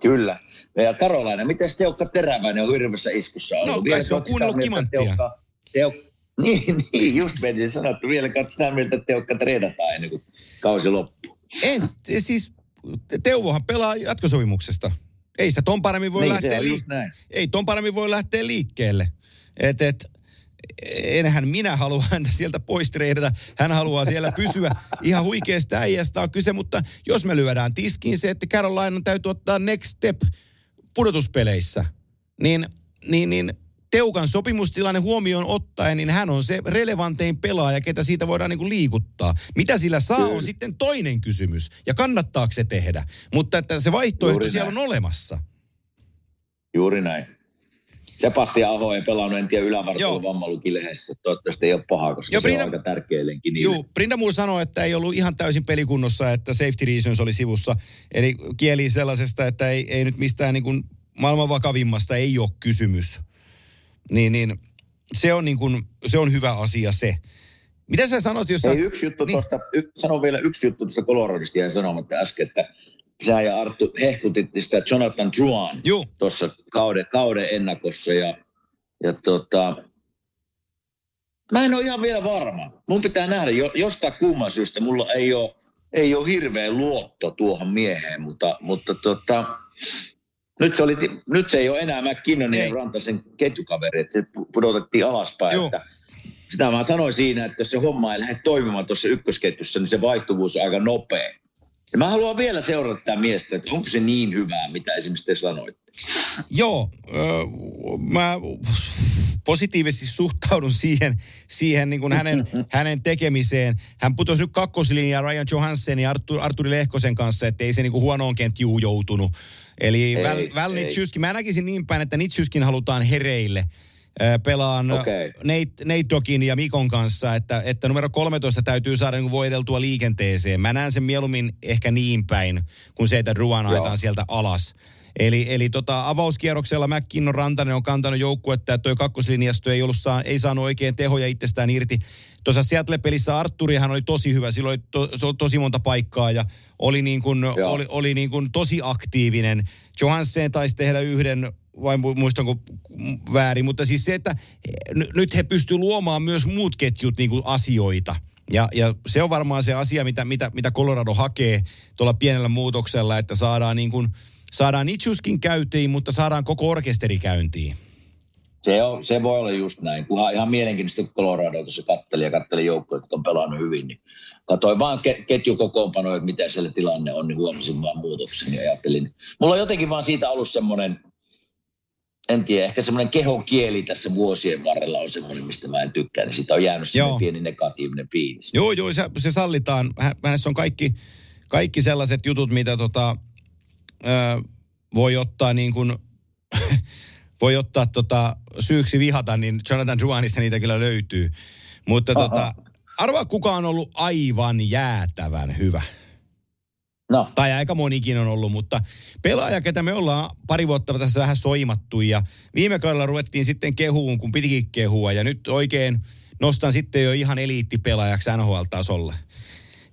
Kyllä. Ja Karolainen, miten Teukka Teräväinen on hirveässä iskussa
ollut? No kai se on kuunnellut kimanttia. Teukka,
teuk, niin, niin, just menin sanoa, että vielä katsotaan miltä Teukka treenataan ennen kuin kausi loppuu.
En, siis Teuvohan pelaa jatkosopimuksesta. Ei sitä ton paremmin voi
Niin,
lähteä li-. Ei ton paremmin voi lähteä liikkeelle. Et, et, enhän minä halua häntä sieltä pois treidata. Hän haluaa siellä pysyä. Ihan huikeasta äijästä on kyse, mutta jos me lyödään tiskiin se, että Carolina täytyy ottaa next step pudotuspeleissä, niin, niin, niin Teukan sopimustilanne huomioon ottaen, niin hän on se relevantein pelaaja, ketä siitä voidaan niin kuin liikuttaa. Mitä sillä saa on sitten toinen kysymys. Ja kannattaako se tehdä? Mutta että se vaihtoehto
Juuri
siellä
näin.
on olemassa.
Juuri näin. Sebastian Aho ei pelannut, en tiedä,
Joo.
ylävartalon vammalukilehdessä. Toivottavasti ei ole paha, koska
Joo,
se on
Brinda-
aika tärkeä lenki niille.
Joo, Brinda Moore sanoi, että ei ollut ihan täysin pelikunnossa, että safety reasons oli sivussa. Eli kieli sellaisesta, että ei, ei nyt mistään niin kuin maailman vakavimmasta ei ole kysymys. Niin, niin se on, niin kuin, se on hyvä asia se. Mitä sä sanot, jos sä...
Ei, yksi juttu
Niin.
niin. tuosta, y, sanon vielä yksi juttu tuosta Coloradosta jäi sanomatta äsken, että sä ja Arttu hehkutitte sitä Jonathan Druan
Joo,
tuossa kauden, kauden ennakossa ja, ja tota, mä en ole ihan vielä varma. Mun pitää nähdä, jo, jostain kumman syystä mulla ei ole, ei ole hirveä luotto tuohon mieheen, mutta, mutta tota, nyt se, oli, nyt se ei ole enää McKinnonin ja Rantasen ketjukaveri, että se pu- pudotettiin alaspäin.
Joo.
Että sitä mä sanoin siinä, että jos se homma ei lähde toimimaan tuossa ykkösketjussa, niin se vaihtuvuus on aika nopea. Ja mä haluan vielä seurata tätä miestä, että onko se niin hyvää, mitä esimerkiksi te sanoitte.
Joo, ö, mä positiivisesti suhtaudun siihen, siihen niin kuin hänen, hänen tekemiseen. Hän putosi nyt kakkoslinjaa Ryan Johansen ja Artur, Arturi Lehkosen kanssa, ettei se niin kuin huonoon kentjuun joutunut. Eli
Ei,
Väl, Väl
ei.
Mä näkisin niin päin, että Nitschyskin halutaan hereille. Pelaan
Okei.
Nate, Nate Dokin ja Mikon kanssa, että, että numero 13 täytyy saada niin kuin voiteltua liikenteeseen. Mä näen sen mieluummin ehkä niin päin, kun se, että Ruan
Joo.
ajetaan sieltä alas. Eli, eli tota, avauskierroksella McKinnon Rantanen on kantanut joukkuetta, että toi kakkoslinjasto ei, ollut saa, ei saanut oikein tehoja itsestään irti. Tuossa Seattle-pelissä Arturihan oli tosi hyvä, sillä oli to, oli tosi monta paikkaa ja oli, niin kuin,
Joo.
oli, oli niin kuin tosi aktiivinen. Johansen taisi tehdä yhden, vai mu- muistanko väärin, mutta siis se, että nyt he pystyvät luomaan myös muut ketjut niin kuin asioita. Ja, ja se on varmaan se asia, mitä, mitä, mitä Colorado hakee tuolla pienellä muutoksella, että saadaan niin kuin, saadaan Itchuskin käyntiin, mutta saadaan koko orkesteri käyntiin.
Se, on, se voi olla just näin. Kunhan ihan mielenkiintoista kun Colorado tuossa katteli ja katteli joukkoja, jotka on pelannut hyvin, niin katsoin vaan ke, ketjukokoonpanoja, että mitä siellä tilanne on, niin huomasin vaan muutoksen ja ajattelin. Mulla on jotenkin vaan siitä ollut semmoinen, en tiedä, ehkä semmoinen kehon kieli tässä vuosien varrella on semmoinen, mistä mä en tykkää, niin siitä on jäänyt semmoinen pieni negatiivinen fiilis.
Joo, joo, se, se sallitaan. Hä- Hänessä on kaikki, kaikki sellaiset jutut, mitä tota, ö, voi ottaa niin kuin, voi ottaa tota, syyksi vihata, niin Jonathan Duanista niitä kyllä löytyy. Mutta
Aha.
tota, arvaa kuka on ollut aivan jäätävän hyvä.
No,
Tai aika monikin on ollut, mutta pelaaja, ketä me ollaan pari vuotta tässä vähän soimattu ja viime kaudella ruvettiin sitten kehuun, kun pitikin kehua ja nyt oikein nostan sitten jo ihan eliittipelaajaksi NHL-tasolle.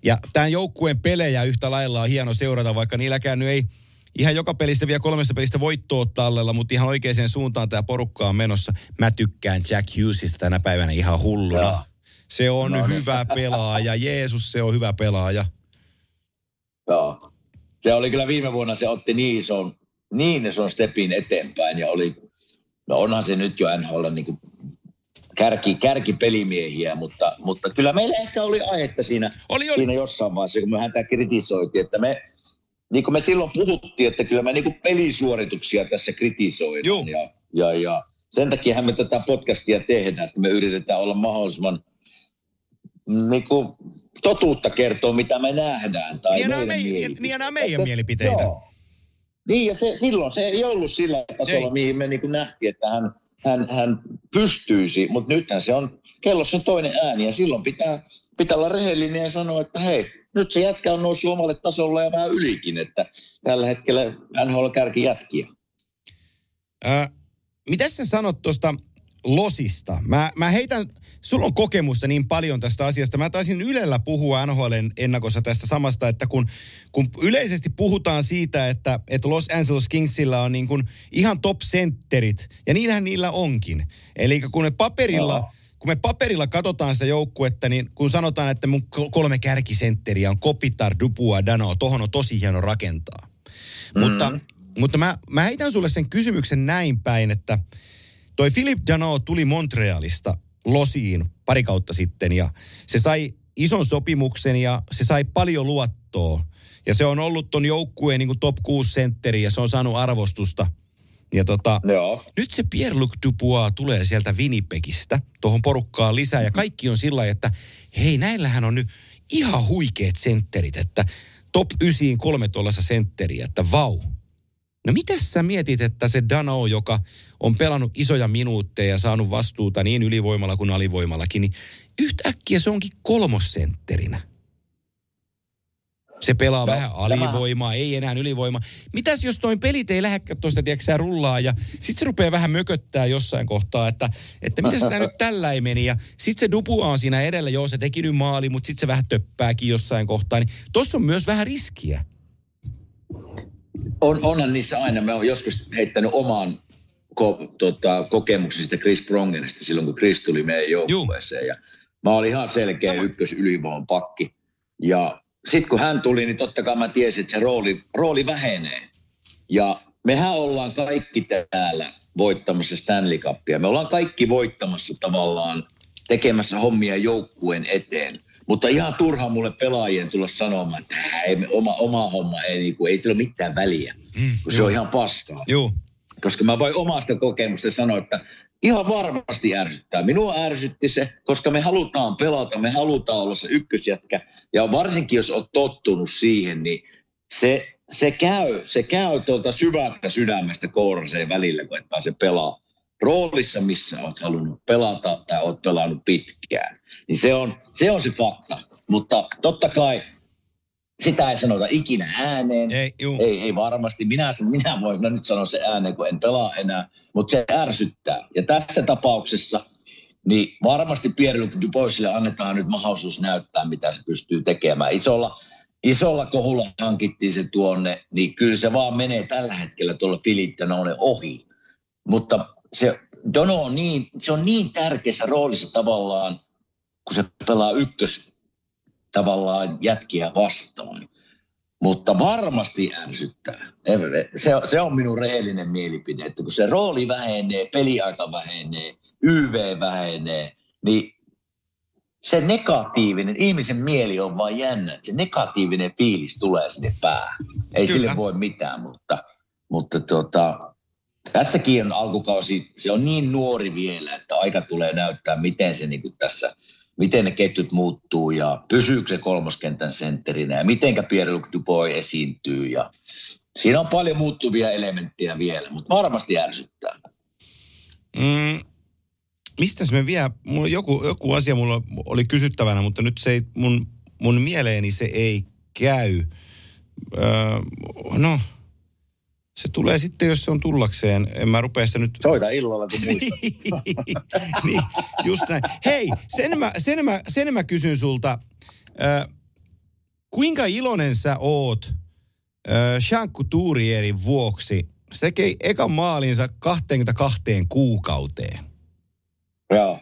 Ja tämän joukkueen pelejä yhtä lailla on hieno seurata, vaikka niilläkään nyt ei ihan joka pelistä vielä kolmesta pelistä voittoa tallella, mutta ihan oikeaan suuntaan tämä porukka on menossa. Mä tykkään Jack Hughesista tänä päivänä ihan hulluna.
Joo.
Se on
No niin.
hyvä pelaaja. Jeesus, se on hyvä pelaaja.
Joo. Se oli kyllä viime vuonna, se otti niin ison, niin ison stepin eteenpäin ja oli, no onhan se nyt jo NHL niin kuin kärki, kärkipelimiehiä, mutta, mutta kyllä meillä ehkä oli aihetta siinä,
Oli, oli.
siinä jossain vaiheessa, kun me häntä kritisoitiin, että me, niin kuin me silloin puhuttiin, että kyllä me niin kuin pelisuorituksia tässä kritisoidaan.
Juu.
Ja, ja, ja sen takia me tätä podcastia tehdään, että me yritetään olla mahdollisimman niin kuin totuutta kertoa, mitä me nähdään. Tai
Niin
meidän
mei-
mielipiteitä.
niin nämä meidän
Että-
mielipiteitä.
Joo. Niin ja se, silloin se ei ollut sillä tasolla,
Ei.
mihin me niin kuin nähtiin, että hän, hän, hän pystyisi, mutta nythän se on, kellossa on toinen ääni ja silloin pitää, pitää olla rehellinen ja sanoa, että hei, nyt se jätkä on noussut omalle tasolle ja vähän ylikin, että tällä hetkellä NHL kärki jätkiä.
Ö, mitä sä sanot tuosta losista? Mä, mä heitän, sulla on kokemusta niin paljon tästä asiasta. Mä taisin Ylellä puhua NHLn ennakossa tästä samasta, että kun, kun yleisesti puhutaan siitä, että, että Los Angeles Kingsillä on niin kuin ihan top centerit, ja niinhän niillä onkin. Eli kun ne paperilla
Joo.
kun me paperilla katsotaan sitä joukkuetta, niin kun sanotaan, että mun kolme kärkisentteriä on Kopitar, Dupua, Dano, tohon on tosi hieno rakentaa. Mm. Mutta, mutta mä, mä heitän sulle sen kysymyksen näin päin, että toi Philip Dano tuli Montrealista Losiin pari kautta sitten ja se sai ison sopimuksen ja se sai paljon luottoa. Ja se on ollut ton joukkueen niin top 6 sentteri ja se on saanut arvostusta. Ja tota,
Joo.
nyt se Pierre-Luc Dubois tulee sieltä Winnipegistä tuohon porukkaan lisää ja kaikki on sillä että hei näillähän on nyt ihan huikeet sentterit, että top 9 kolme tuollaista sentteriä, että vau. No mitäs sä mietit, että se Dano, joka on pelannut isoja minuutteja ja saanut vastuuta niin ylivoimalla kuin alivoimallakin, niin yhtäkkiä se onkin kolmosentterinä. Se pelaa no, vähän alivoimaa, ei enää ylivoimaa. Mitäs jos noin pelit ei lähdekään tuosta, tiedätkö rullaa ja sit se rupeaa vähän mököttää jossain kohtaa, että, että miten tämä nyt tällä ei meni. Ja sit se Dupua on siinä edellä, joo se teki nyt maali, mutta sit se vähän töppääkin jossain kohtaa. Niin tossa on myös vähän riskiä.
On, onhan niissä aina. Mä oon joskus heittänyt omaan ko, tota, kokemuksesta Chris Prongenista silloin, kun Chris tuli meidän joukkueeseen. Ja mä olin ihan selkeä Sama. ykkös ylivoon pakki. Ja sitten kun hän tuli, niin totta kai mä tiesin, että se rooli, rooli vähenee. Ja mehän ollaan kaikki täällä voittamassa Stanley Cupia. Me ollaan kaikki voittamassa tavallaan tekemässä hommia joukkueen eteen. Mutta ihan turha mulle pelaajien tulla sanomaan, että ei, oma, oma homma ei, niin kuin, ei sillä ole mitään väliä, mm, kun se on ihan paskaa.
Joo.
Koska mä voin omasta kokemusta sanoa, että ihan varmasti ärsyttää. Minua ärsytti se, koska me halutaan pelata, me halutaan olla se ykkösjätkä. Ja varsinkin jos olet tottunut siihen, niin se, se käy, se käy tuolta syvältä sydämestä kouraseen välillä, kun et pääse pelaa roolissa, missä olet halunnut pelata tai olet pelannut pitkään. Niin se on se, on se fakta. Mutta totta kai sitä ei sanota ikinä ääneen.
Ei,
ei, ei varmasti. Minä, minä voin no nyt sanoa se ääneen, kun en pelaa enää, mutta se ärsyttää. Ja tässä tapauksessa niin varmasti Pierre-Luc Duboisille annetaan nyt mahdollisuus näyttää, mitä se pystyy tekemään. Isolla, isolla kohulla hankittiin se tuonne, niin kyllä se vaan menee tällä hetkellä tuolla Philip Danone ohi. Mutta se Dono on niin, se on niin tärkeässä roolissa tavallaan, kun se pelaa ykkös tavallaan jätkiä vastaan. Mutta varmasti ärsyttää. Se, se on minun rehellinen mielipide, että kun se rooli vähenee, peliaika vähenee, YV vähenee, niin se negatiivinen, ihmisen mieli on vain jännä, se negatiivinen fiilis tulee sinne päähän. Ei Kyllä. sille voi mitään, mutta, mutta tuota, tässäkin on alkukausi, se on niin nuori vielä, että aika tulee näyttää, miten se niin tässä – miten ne ketjut muuttuu ja pysyykö se kolmoskentän sentterinä ja mitenkä Pierre-Luc Dubois esiintyy. Ja siinä on paljon muuttuvia elementtejä vielä, mutta varmasti ärsyttää.
Mm, mistä me vielä, mulla joku, joku asia mulla oli kysyttävänä, mutta nyt se ei, mun, mun mieleeni se ei käy. Öö, no, se tulee sitten, jos se on tullakseen. En mä rupea sitä nyt...
Soita illalla, kun muistat.
niin, just näin. Hei, sen mä, sen mä, sen mä kysyn sulta. Äh, kuinka iloinen sä oot äh, Jean Couturierin vuoksi? Se teki ekan maalinsa 22 kuukauteen.
Joo.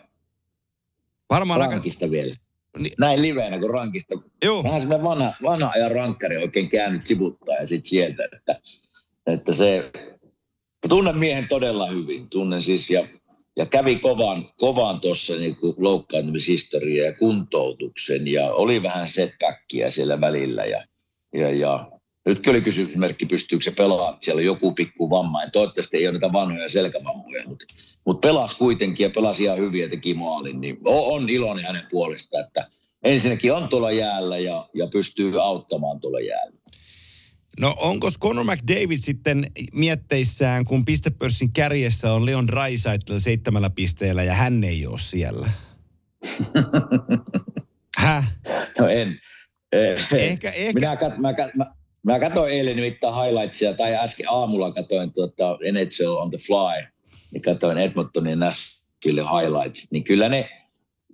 Varmaan
rankista aika... vielä. Niin. Näin liveenä kuin rankista. Joo. Vähän semmoinen vanha, vanha ajan rankkari oikein käynyt sivuttaa ja sitten sieltä, että että se, tunnen miehen todella hyvin, tunnen siis ja, ja kävi kovan, kovan tuossa niin loukkaantumishistoria ja kuntoutuksen ja oli vähän setbackia siellä välillä ja, ja, ja nyt oli kysymysmerkki, pystyykö se pelaamaan. Siellä on joku pikku vamma. Ja toivottavasti ei ole niitä vanhoja selkävammoja, mutta, mutta pelasi kuitenkin ja pelasi ihan hyvin ja teki maalin. Niin on iloinen hänen puolestaan, että ensinnäkin on tuolla jäällä ja, ja pystyy auttamaan tuolla jäällä.
No onko Conor McDavid sitten mietteissään, kun pistepörssin kärjessä on Leon Draisaitl seitsemällä pisteellä ja hän ei ole siellä? Häh?
No en. Eh, ehkä, ehkä. Minä, kat, mä, mä, mä katsoin eilen nimittäin highlightsia, tai äsken aamulla katsoin tuota NHL on the fly, niin katsoin Edmontonin Nashville highlights, niin kyllä ne,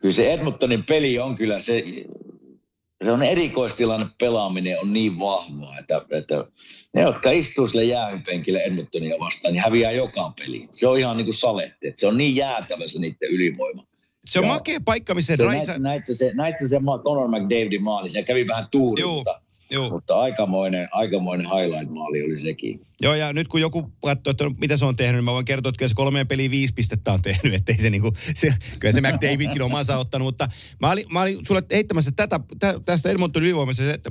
kyllä se Edmontonin peli on kyllä se, se on erikoistilanne pelaaminen on niin vahvaa, että, että ne, jotka istuu sille jäähypenkille Edmontonia vastaan, niin häviää joka peli. Se on ihan niin kuin saletti. Että se on niin jäätävä se niiden ylivoima.
Se on
Joo.
makea paikka, missä
Se,
Raisa...
näit, näit, se, näit sen ma- Conor McDavidin maali, se kävi vähän tuuri,
Juu,
mutta,
juu.
mutta aikamoinen, aikamoinen highlight-maali oli sekin.
Joo, ja nyt kun joku katsoo, että no, mitä se on tehnyt, niin mä voin kertoa, että kyllä se kolmeen peliin viisi pistettä on tehnyt, ettei se niinku, se, kyllä se McDavidkin omansa ottanut, mutta mä olin, mä olin sulle heittämässä tätä, tä, tästä Edmonton ylivoimassa, se, että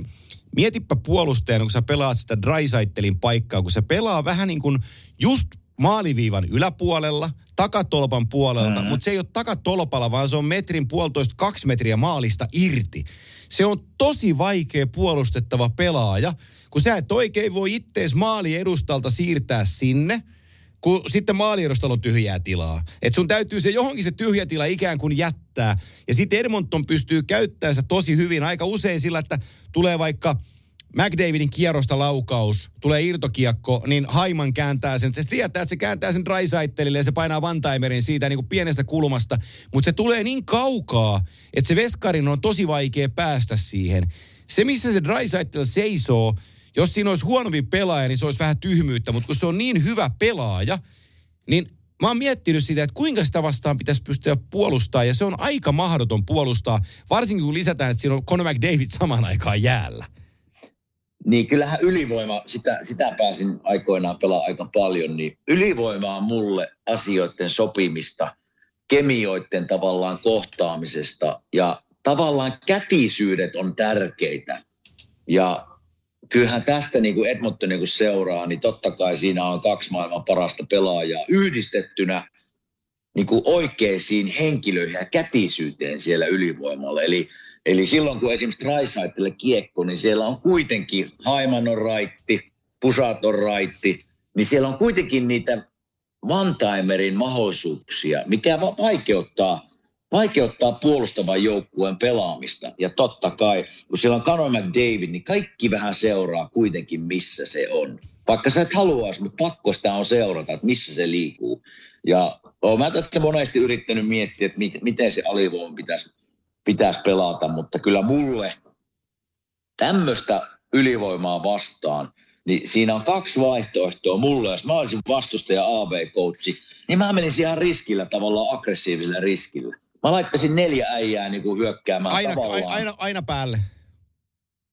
mietipä puolustajana, kun sä pelaat sitä Drysaitelin paikkaa, kun se pelaa vähän niin kuin just maaliviivan yläpuolella, takatolpan puolelta, mm. mutta se ei ole takatolpalla, vaan se on metrin puolitoista, kaksi metriä maalista irti. Se on tosi vaikea puolustettava pelaaja, kun sä et oikein voi ittees maali edustalta siirtää sinne, kun sitten maaliedustalla on tyhjää tilaa. Et sun täytyy se johonkin se tyhjä tila ikään kuin jättää. Ja sitten Edmonton pystyy käyttämään tosi hyvin aika usein sillä, että tulee vaikka McDavidin kierrosta laukaus, tulee irtokiekko, niin Haiman kääntää sen. Se tietää, että se kääntää sen Drysaitelille ja se painaa Vantaimerin siitä niin kuin pienestä kulmasta. Mutta se tulee niin kaukaa, että se veskarin on tosi vaikea päästä siihen. Se, missä se Drysaitel seisoo, jos siinä olisi huonompi pelaaja, niin se olisi vähän tyhmyyttä. Mutta kun se on niin hyvä pelaaja, niin mä oon miettinyt sitä, että kuinka sitä vastaan pitäisi pystyä puolustaa. Ja se on aika mahdoton puolustaa, varsinkin kun lisätään, että siinä on Conor McDavid samaan aikaan jäällä.
Niin kyllähän ylivoima, sitä, sitä pääsin aikoinaan pelaa aika paljon, niin ylivoima on mulle asioiden sopimista, kemioiden tavallaan kohtaamisesta ja tavallaan kätisyydet on tärkeitä. Ja kyllähän tästä niin kuin Edmonton niin kuin seuraa, niin totta kai siinä on kaksi maailman parasta pelaajaa yhdistettynä niin kuin oikeisiin henkilöihin ja kätisyyteen siellä ylivoimalla. Eli, eli silloin kun esimerkiksi Raisaitelle kiekko, niin siellä on kuitenkin Haiman on raitti, Pusat on raitti, niin siellä on kuitenkin niitä one-timerin mahdollisuuksia, mikä va- vaikeuttaa, vaikeuttaa puolustavan joukkueen pelaamista. Ja totta kai, kun siellä on Conor McDavid, niin kaikki vähän seuraa kuitenkin, missä se on. Vaikka sä et haluaisi, mutta pakko sitä on seurata, että missä se liikkuu. Ja olen tässä monesti yrittänyt miettiä, että mit, miten se alivoima pitäisi, pitäisi pelata, mutta kyllä mulle tämmöistä ylivoimaa vastaan, niin siinä on kaksi vaihtoehtoa mulle. Jos mä olisin vastustaja AV-coachi, niin mä menisin ihan riskillä, tavallaan aggressiivisella riskillä. Mä laittaisin neljä äijää niin kuin hyökkäämään
Aina,
tavallaan.
aina, aina päälle.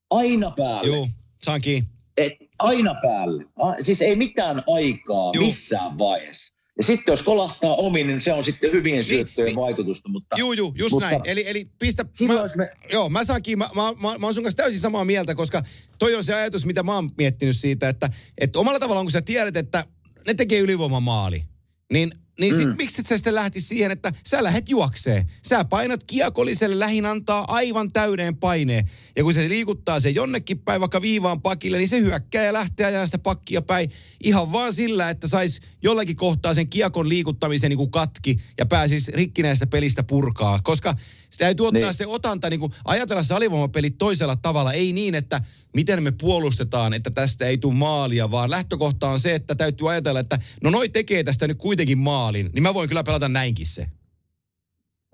aina päälle.
Joo, saan kiinni.
Et, aina päälle. A, siis ei mitään aikaa
Juu.
missään vaiheessa. Ja sitten jos kolahtaa omin, niin se on sitten hyvien syöttöjen
niin.
vaikutusta. Mutta,
Juu, juu, just
mutta
näin. Eli, eli pistä... Mä,
me,
Joo, mä saankin, mä, mä, mä, mä oon sun kanssa täysin samaa mieltä, koska toi on se ajatus, mitä mä oon miettinyt siitä, että, että omalla tavallaan kun sä tiedät, että ne tekee ylivoimamaali, niin, niin sit,
Mm.
miksi et sä sitten lähti siihen, että sä lähet juokseen. Sä painat kiekolliselle lähin antaa aivan täyden paineen. Ja kun se liikuttaa se jonnekin päin vaikka viivaan pakille, niin se hyökkää ja lähtee ajaa sitä pakkia päin ihan vaan sillä, että sais jollakin kohtaa sen kiekon liikuttamisen niin kuin katki ja pääsisi rikkinäistä pelistä purkaa. Koska sitä täytyy ottaa
Niin.
se otanta, niin kuin ajatella se alivoimapeli toisella tavalla. Ei niin, että miten me puolustetaan, että tästä ei tule maalia, vaan lähtökohta on se, että täytyy ajatella, että no noi tekee tästä nyt kuitenkin maalin, niin mä voin kyllä pelata näinkin se.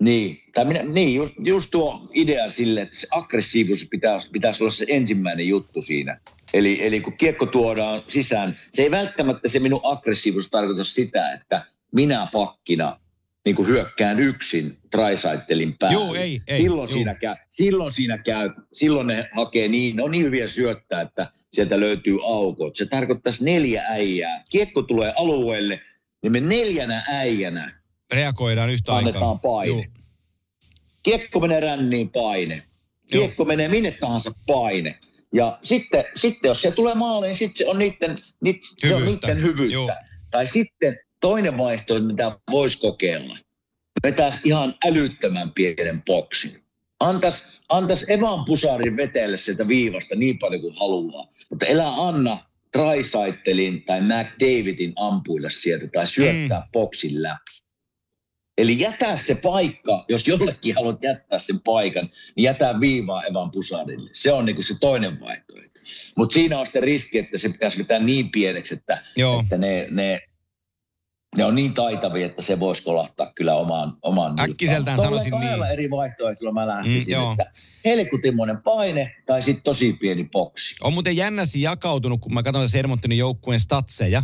Niin, tai minä, niin just, just tuo idea sille, että se aggressiivisuus pitäisi, pitäisi olla se ensimmäinen juttu siinä. Eli, eli kun kiekko tuodaan sisään, se ei välttämättä se minun aggressiivisuus tarkoita sitä, että minä pakkina niin kuin hyökkään yksin Trisaitelin päälle.
Juu, ei, ei,
silloin,
juu.
siinä käy, silloin siinä käy, silloin ne hakee niin, ne on niin hyviä syöttää, että sieltä löytyy aukot. Se tarkoittaisi neljä äijää. Kiekko tulee alueelle, niin me neljänä äijänä
Reagoidaan yhtä aikaa.
annetaan paine.
Juu.
Kiekko menee ränniin paine. Kiekko menee minne tahansa paine. Ja sitten, sitten jos se tulee maaliin, sitten se on niiden, niiden, se on
Hyvyyttä.
niiden hyvyyttä.
Joo.
Tai sitten toinen vaihtoehto, mitä voisi kokeilla. Vetäisi ihan älyttömän pienen boksin. Antaisi antais Evan Pusarin vetellä sieltä viivasta niin paljon kuin haluaa. Mutta elää anna Trisaitelin tai McDavidin ampuilla sieltä tai syöttää mm. boksin läpi. Eli jätä se paikka, jos jollekin haluat jättää sen paikan, niin jätä viivaa Evan Pusarille. Se on niinku se toinen vaihtoehto. Mutta siinä on sitten riski, että se pitäisi vetää niin pieneksi, että,
Joo.
että ne, ne, ne on niin taitavia, että se voisi kolahtaa kyllä omaan, omaan.
Äkkiseltään sanoisin niin.
eri vaihtoehtoilla mä lähtisin,
Mm, joo.
että helkutimoinen paine tai sitten tosi pieni boksi.
On muuten jännästi jakautunut, kun mä katson tässä Edmontonin joukkueen statseja,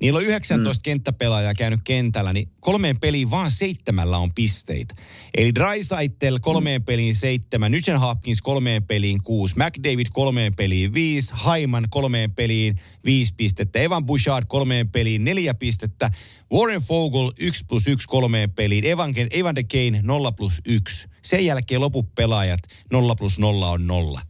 Niillä on 19 mm. kenttäpelaajaa käynyt kentällä, niin kolmeen peliin vaan seitsemällä on pisteitä. Eli Drysaitel kolmeen mm. peliin seitsemän, Nugent Hopkins kolmeen peliin kuusi, McDavid kolmeen peliin viisi, Hyman kolmeen peliin viisi pistettä, Evan Bouchard kolmeen peliin neljä pistettä, Warren Fogel 1 plus 1 kolmeen peliin, Evan, Evan de Kane 0 plus 1. Sen jälkeen loput pelaajat 0 plus 0 on 0.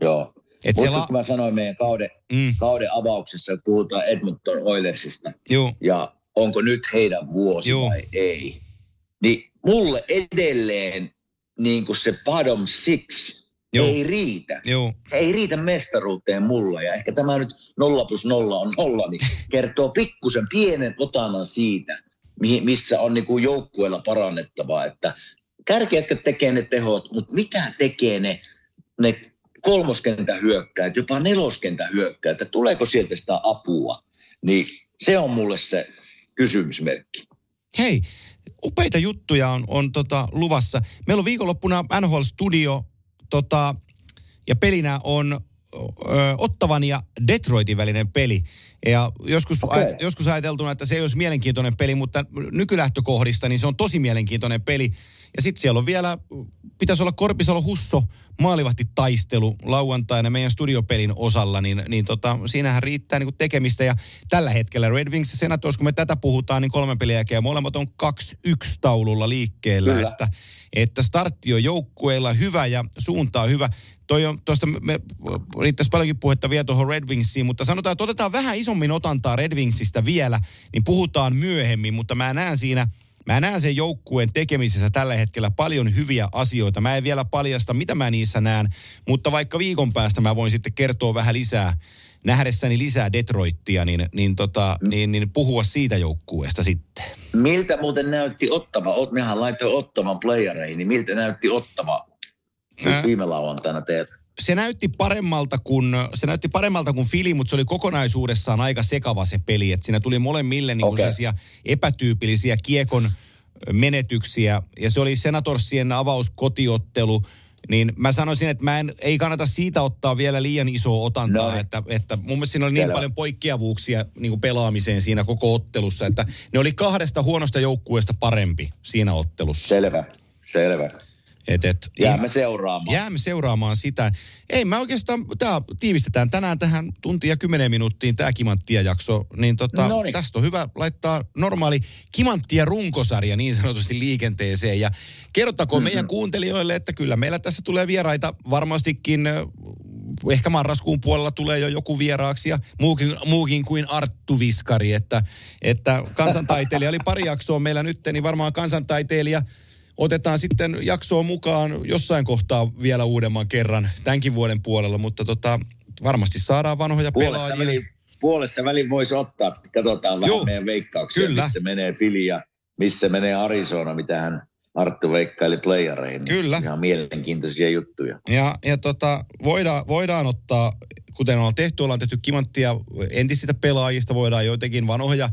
Joo.
Et
Muistatko,
siellä-
mä sanoin meidän kauden,
Mm.
kauden avauksessa, että puhutaan Edmonton Oilersista.
Joo.
Ja onko nyt heidän vuosi
Joo.
vai ei. Niin mulle edelleen niin kuin se bottom six
Joo.
ei riitä.
Joo.
Se ei riitä mestaruuteen mulle. Ja ehkä tämä nyt nolla plus nolla on nolla, niin kertoo pikkusen pienen otannan siitä, missä on niin kuin joukkueella parannettavaa. Että kärkijätkät tekee ne tehot, mutta mitä tekee ne, ne kolmoskentän hyökkäät, jopa neloskentän hyökkäät, että tuleeko sieltä sitä apua, niin se on mulle se kysymysmerkki.
Hei, upeita juttuja on, on tota, luvassa. Meillä on viikonloppuna NHL Studio tota, ja pelinä on ö, Ottavan ja Detroitin välinen peli. Ja joskus, okay. joskus ajateltuna, että se ei olisi mielenkiintoinen peli, mutta nykylähtökohdista niin se on tosi mielenkiintoinen peli. Ja sitten siellä on vielä, pitäisi olla Korpisalo Husso maalivahti taistelu lauantaina meidän studiopelin osalla, niin, niin tota, siinähän riittää niin tekemistä. Ja tällä hetkellä Red Wings ja Senators, kun me tätä puhutaan, niin kolmen pelin jälkeen molemmat on 2-1 taululla liikkeellä.
Kyllä.
Että, että startti on joukkueilla hyvä ja suunta on hyvä. Toi on, tuosta me, me riittäisi paljonkin puhetta vielä tuohon Red Wingsiin, mutta sanotaan, että otetaan vähän isommin otantaa Red Wingsistä vielä, niin puhutaan myöhemmin, mutta mä näen siinä, Mä näen sen joukkueen tekemisessä tällä hetkellä paljon hyviä asioita. Mä en vielä paljasta, mitä mä niissä näen, mutta vaikka viikon päästä mä voin sitten kertoa vähän lisää, nähdessäni lisää Detroittia, niin, niin, tota, niin, niin puhua siitä joukkueesta sitten.
Miltä muuten näytti Ottava? Ot- Mehän laitoin Ottavan playereihin, niin miltä näytti Ottava
Ää.
viime lauantaina teet?
Se näytti paremmalta kuin, se näytti paremmalta kuin Fili, mutta se oli kokonaisuudessaan aika sekava se peli. Et siinä tuli molemmille niin okay. epätyypillisiä kiekon menetyksiä. Ja se oli Senatorsien avauskotiottelu. Niin mä sanoisin, että mä en, ei kannata siitä ottaa vielä liian isoa otantaa,
No.
että, että mun mielestä siinä oli niin
Selvä.
paljon poikkeavuuksia niin kuin pelaamiseen siinä koko ottelussa, että ne oli kahdesta huonosta joukkueesta parempi siinä ottelussa.
Selvä, selvä.
Et, et,
Jäämme seuraamaan.
Jäämme seuraamaan sitä. Ei, mä oikeastaan, tää tiivistetään tänään tähän tuntia ja kymmenen minuuttiin tämä Kimanttia jakso, niin tota,
Noniin.
tästä on hyvä laittaa normaali Kimanttia runkosarja niin sanotusti liikenteeseen. Ja kerrottakoon mm-hmm. meidän kuuntelijoille, että kyllä meillä tässä tulee vieraita varmastikin, ehkä marraskuun puolella tulee jo joku vieraaksi ja muukin, muukin kuin Arttu Viskari, että, että kansantaiteilija oli pari jaksoa meillä nyt, niin varmaan kansantaiteilija otetaan sitten jaksoon mukaan jossain kohtaa vielä uudemman kerran tämänkin vuoden puolella, mutta tota, varmasti saadaan vanhoja
Puolessa
pelaajia.
välin, puolessa välin voisi ottaa, katsotaan vähän
Joo,
meidän veikkauksia,
kyllä.
missä menee Fili ja missä menee Arizona, mitä hän Arttu veikkaili playereihin.
Kyllä.
Ihan mielenkiintoisia juttuja.
Ja, ja tota, voidaan, voidaan ottaa, kuten ollaan tehty, ollaan tehty kimanttia entisistä pelaajista, voidaan joitakin vanhoja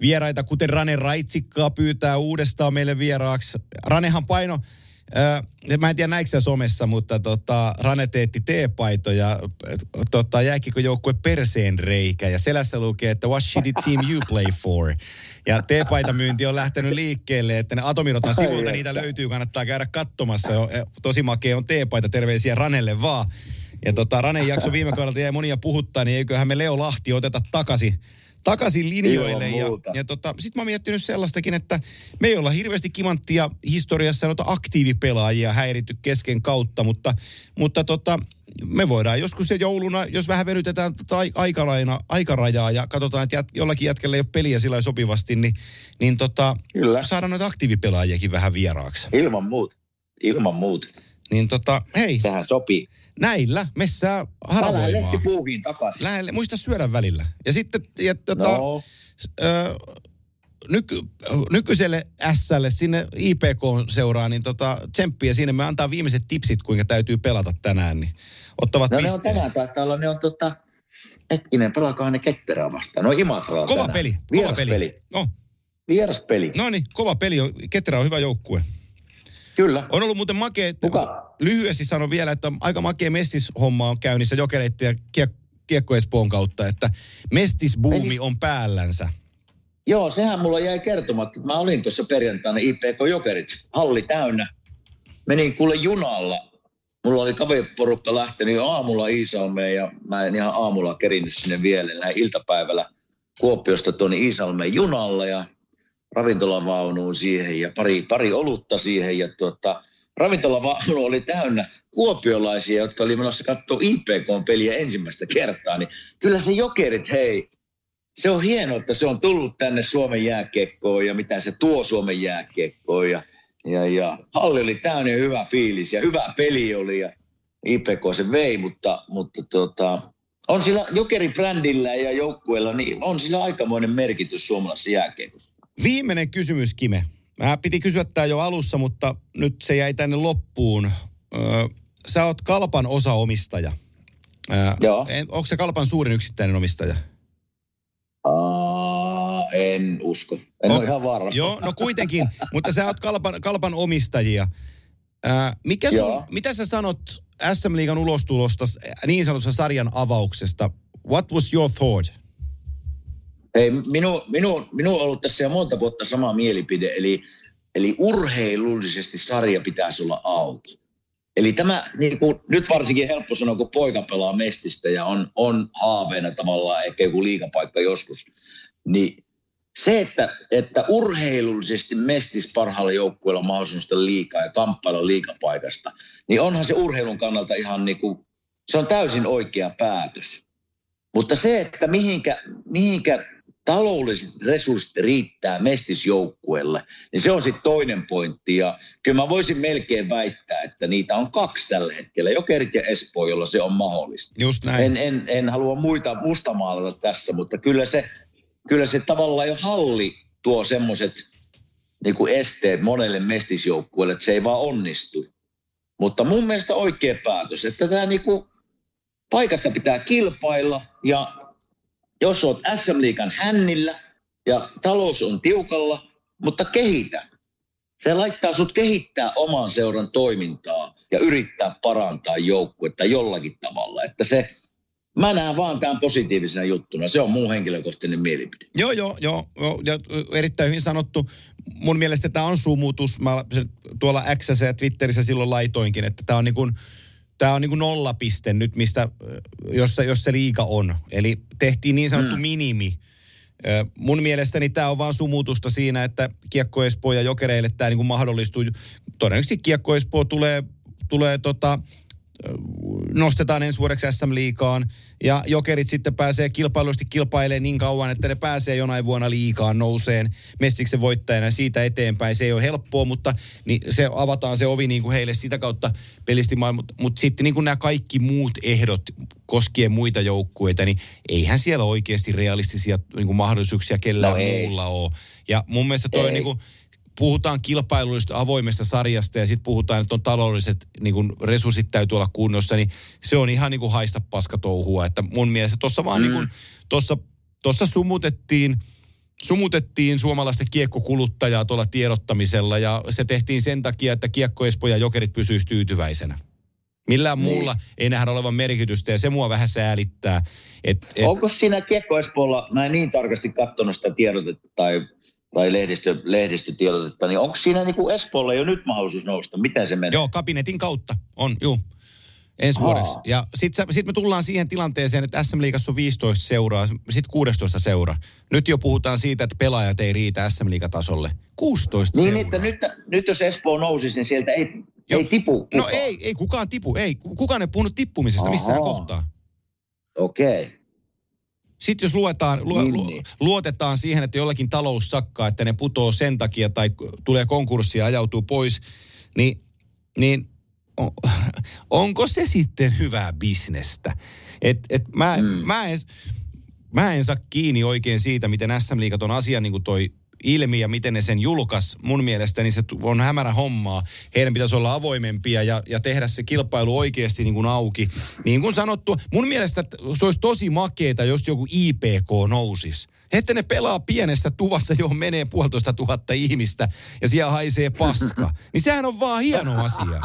vieraita, kuten Rane Raitsikkaa pyytää uudestaan meille vieraaksi. Ranehan paino, äh, mä en tiedä näikö somessa, mutta tota, Rane teetti teepaitoja, tota, jääkikojoukkue perseen reikä ja selässä lukee, että what shitty team you play for. Ja teepaitamyynti on lähtenyt liikkeelle, että ne Atomirotan sivulta niitä löytyy, kannattaa käydä katsomassa. Tosi makea on teepaita, terveisiä Ranelle vaan. Ja tota, Ranen jakso viime kaudelta jäi monia puhuttaa, niin eiköhän me Leo Lahti oteta takaisin, takaisin linjoille. Ja, ja tota, sitten mä oon miettinyt sellaistakin, että me ei olla hirveästi kimanttia historiassa noita aktiivipelaajia häiritty kesken kautta, mutta, mutta tota, me voidaan joskus se jouluna, jos vähän venytetään tota ai- aikalaina, aikarajaa ja katsotaan, että jät, jollakin jätkellä ei ole peliä sillä sopivasti, niin, niin tota,
Kyllä.
saadaan noita aktiivipelaajiakin vähän vieraaksi.
Ilman muuta. Ilman muuta.
Niin tota, hei,
Tähän sopii.
Näillä messää haravoimaan.
puuhiin takaisin.
Lähelle, muista syödä välillä. Ja sitten, ja, tota,
No,
ö, nyky, nykyiselle Slle sinne IPK-seuraan, niin tota, tsemppiä sinne. Me antaa viimeiset tipsit, kuinka täytyy pelata tänään, niin ottavat
no ne on
pisteet.
tänään taitaa olla, ne on tota, hetkinen, pelaakohan ne Ketterää vastaan? No Imatraa
Kova
tänään.
peli, kova
Vieraspeli.
peli. No,
Vieraspeli.
no niin, kova peli. on- Ketterä on hyvä joukkue.
Kyllä.
On ollut muuten makea,
Kuka?
Lyhyesti sanon vielä, että aika makea messishomma on käynnissä jokereiden ja kiek- Kiekko Espoon kautta, että mestisbuumi on päällänsä.
Joo, sehän mulla jäi kertomatta. Mä olin tuossa perjantaina IPK Jokerit, halli täynnä. Menin kuule junalla. Mulla oli kaveriporukka lähtenyt jo aamulla Iisalmeen ja mä en ihan aamulla kerinnyt sinne vielä. Näin iltapäivällä Kuopiosta tuonne Iisalmeen junalla ja ravintolavaunuun siihen ja pari, pari olutta siihen. Ja tuota, ravintolavaunu oli täynnä kuopiolaisia, jotka oli menossa katsoa IPK-peliä ensimmäistä kertaa. Niin kyllä se Jokerit, hei, se on hienoa, että se on tullut tänne Suomen jääkiekkoon ja mitä se tuo Suomen jääkiekkoon. Ja, ja, ja halli oli täynnä hyvä fiilis ja hyvä peli oli ja IPK se vei, mutta, mutta tota, on sillä Jokerin brändillä ja joukkueella, niin on sillä aikamoinen merkitys suomalaisessa jääkiekossa.
Viimeinen kysymys, Kime. Mä piti kysyä tämä jo alussa, mutta nyt se jäi tänne loppuun. Öö, sä oot Kalpan osaomistaja. Öö,
Joo.
en- Onko se Kalpan suurin yksittäinen omistaja?
Aa, en usko. En
Oh,
ole ihan varma.
Joo, no kuitenkin, mutta sä oot Kalpan, Kalpan omistajia. Ää, mikä sun,
Joo.
mitä sä sanot SM Liigan ulostulosta, niin sanotusta sarjan avauksesta? What was your thought?
Hei, minu, minu, minu on ollut tässä jo monta vuotta sama mielipide, eli, eli urheilullisesti sarja pitäisi olla auki. Eli tämä, niin kuin, nyt varsinkin helppo sanoa, kun poika pelaa mestistä ja on, on haaveena tavallaan ehkä joku liikapaikka joskus, niin se, että, että urheilullisesti mestis parhaalla joukkueella nostaa liikaa ja kamppailla liikapaikasta, niin onhan se urheilun kannalta ihan niin kuin, se on täysin oikea päätös. Mutta se, että mihinkä, mihinkä taloudelliset resurssit riittää mestisjoukkueelle, niin se on sitten toinen pointti. Ja kyllä mä voisin melkein väittää, että niitä on kaksi tällä hetkellä, Jokerit ja Espoo, jolla se on mahdollista.
Just näin.
En, en, en halua muita mustamaalata tässä, mutta kyllä se, kyllä se tavallaan jo halli tuo semmoiset niin esteet monelle mestisjoukkueelle, että se ei vaan onnistu. Mutta mun mielestä oikea päätös, että tämä niinku, paikasta pitää kilpailla ja jos olet SM Liikan hännillä ja talous on tiukalla, mutta kehitä. Se laittaa sut kehittää oman seuran toimintaa ja yrittää parantaa joukkuetta jollakin tavalla. Että se, mä näen vaan tämän positiivisena juttuna. Se on mun henkilökohtainen mielipide.
Joo, joo, joo, joo, ja erittäin hyvin sanottu. Mun mielestä tämä on sumutus. Mä tuolla X ja Twitterissä silloin laitoinkin, että tämä on niin kuin, tämä on niin kuin nollapiste nyt, mistä, jos, jos se liika on. Eli tehtiin niin sanottu mm. minimi. Mun mielestäni tämä on vaan sumutusta siinä, että Kiekko Espoo ja Jokereille tämä niin kuin mahdollistuu. Todennäköisesti Kiekko Espoo tulee, tulee tota, nostetaan ensi vuodeksi SM Liikaan ja jokerit sitten pääsee kilpailusti kilpailemaan niin kauan, että ne pääsee jonain vuonna liikaan nouseen Mestiksen voittajana siitä eteenpäin. Se ei ole helppoa, mutta niin se avataan se ovi niin kuin heille sitä kautta pelisti mutta, mutta sitten niin kuin nämä kaikki muut ehdot koskien muita joukkueita, niin eihän siellä oikeasti realistisia niin kuin mahdollisuuksia kellään
No ei.
muulla ole. Ja mun mielestä toi
Ei.
niin kuin, puhutaan kilpailullisesta avoimesta sarjasta ja sitten puhutaan, että on taloudelliset niin kun resurssit täytyy olla kunnossa, niin se on ihan niin kuin haista paskatouhua. Että mun mielestä tuossa vaan mm. niin kuin, tuossa, tuossa sumutettiin, sumutettiin suomalaista kiekkokuluttajaa tuolla tiedottamisella ja se tehtiin sen takia, että kiekko Espoo ja Jokerit pysyisi tyytyväisenä. Millään
Niin.
muulla ei nähdä olevan merkitystä ja se mua vähän säälittää. Et, et,
Onko siinä Kiekko Espoolla, mä en niin tarkasti katsonut sitä tiedotetta tai, tai lehdistö, lehdistötiedotetta, niin onko siinä niin kuin Espoolla jo nyt mahdollisuus nousta? Miten se menee?
Joo, kabinetin kautta on, juu. Ensi
Aa.
vuodeksi. Ja sitten sit me tullaan siihen tilanteeseen, että SM Liigassa on 15 seuraa, sitten 16 seura. Nyt jo puhutaan siitä, että pelaajat ei riitä SM Liigatasolle. 16
Niin,
seuraa.
että nyt, nyt jos Espoo nousisi, niin sieltä ei,
Joo.
ei tipu
No
kukaan.
ei, ei kukaan tipu, ei. Kukaan ei puhunut tippumisesta missään
Ahaa.
kohtaa.
Okei. Okay.
Sitten jos luetaan, lu,
Niin,
lu,
niin.
luotetaan siihen, että jollakin talous sakkaa, että ne putoo sen takia tai tulee konkurssi ja ajautuu pois, niin, niin on, onko se sitten hyvää bisnestä? Et, et mä, mm. mä, en, mä en saa kiinni oikein siitä, miten SM Liigat on asian niin kuin toi ilmi ja miten ne sen julkas. Mun mielestäni se tu- on hämärä hommaa. Heidän pitäisi olla avoimempia ja, ja tehdä se kilpailu oikeasti niin kuin auki. Niin kuin sanottu, mun mielestä se olisi tosi makeeta, jos joku IPK nousisi. Että ne pelaa pienessä tuvassa, johon menee puolitoista tuhatta ihmistä ja siellä haisee paska. Niin sehän on vaan hieno asia.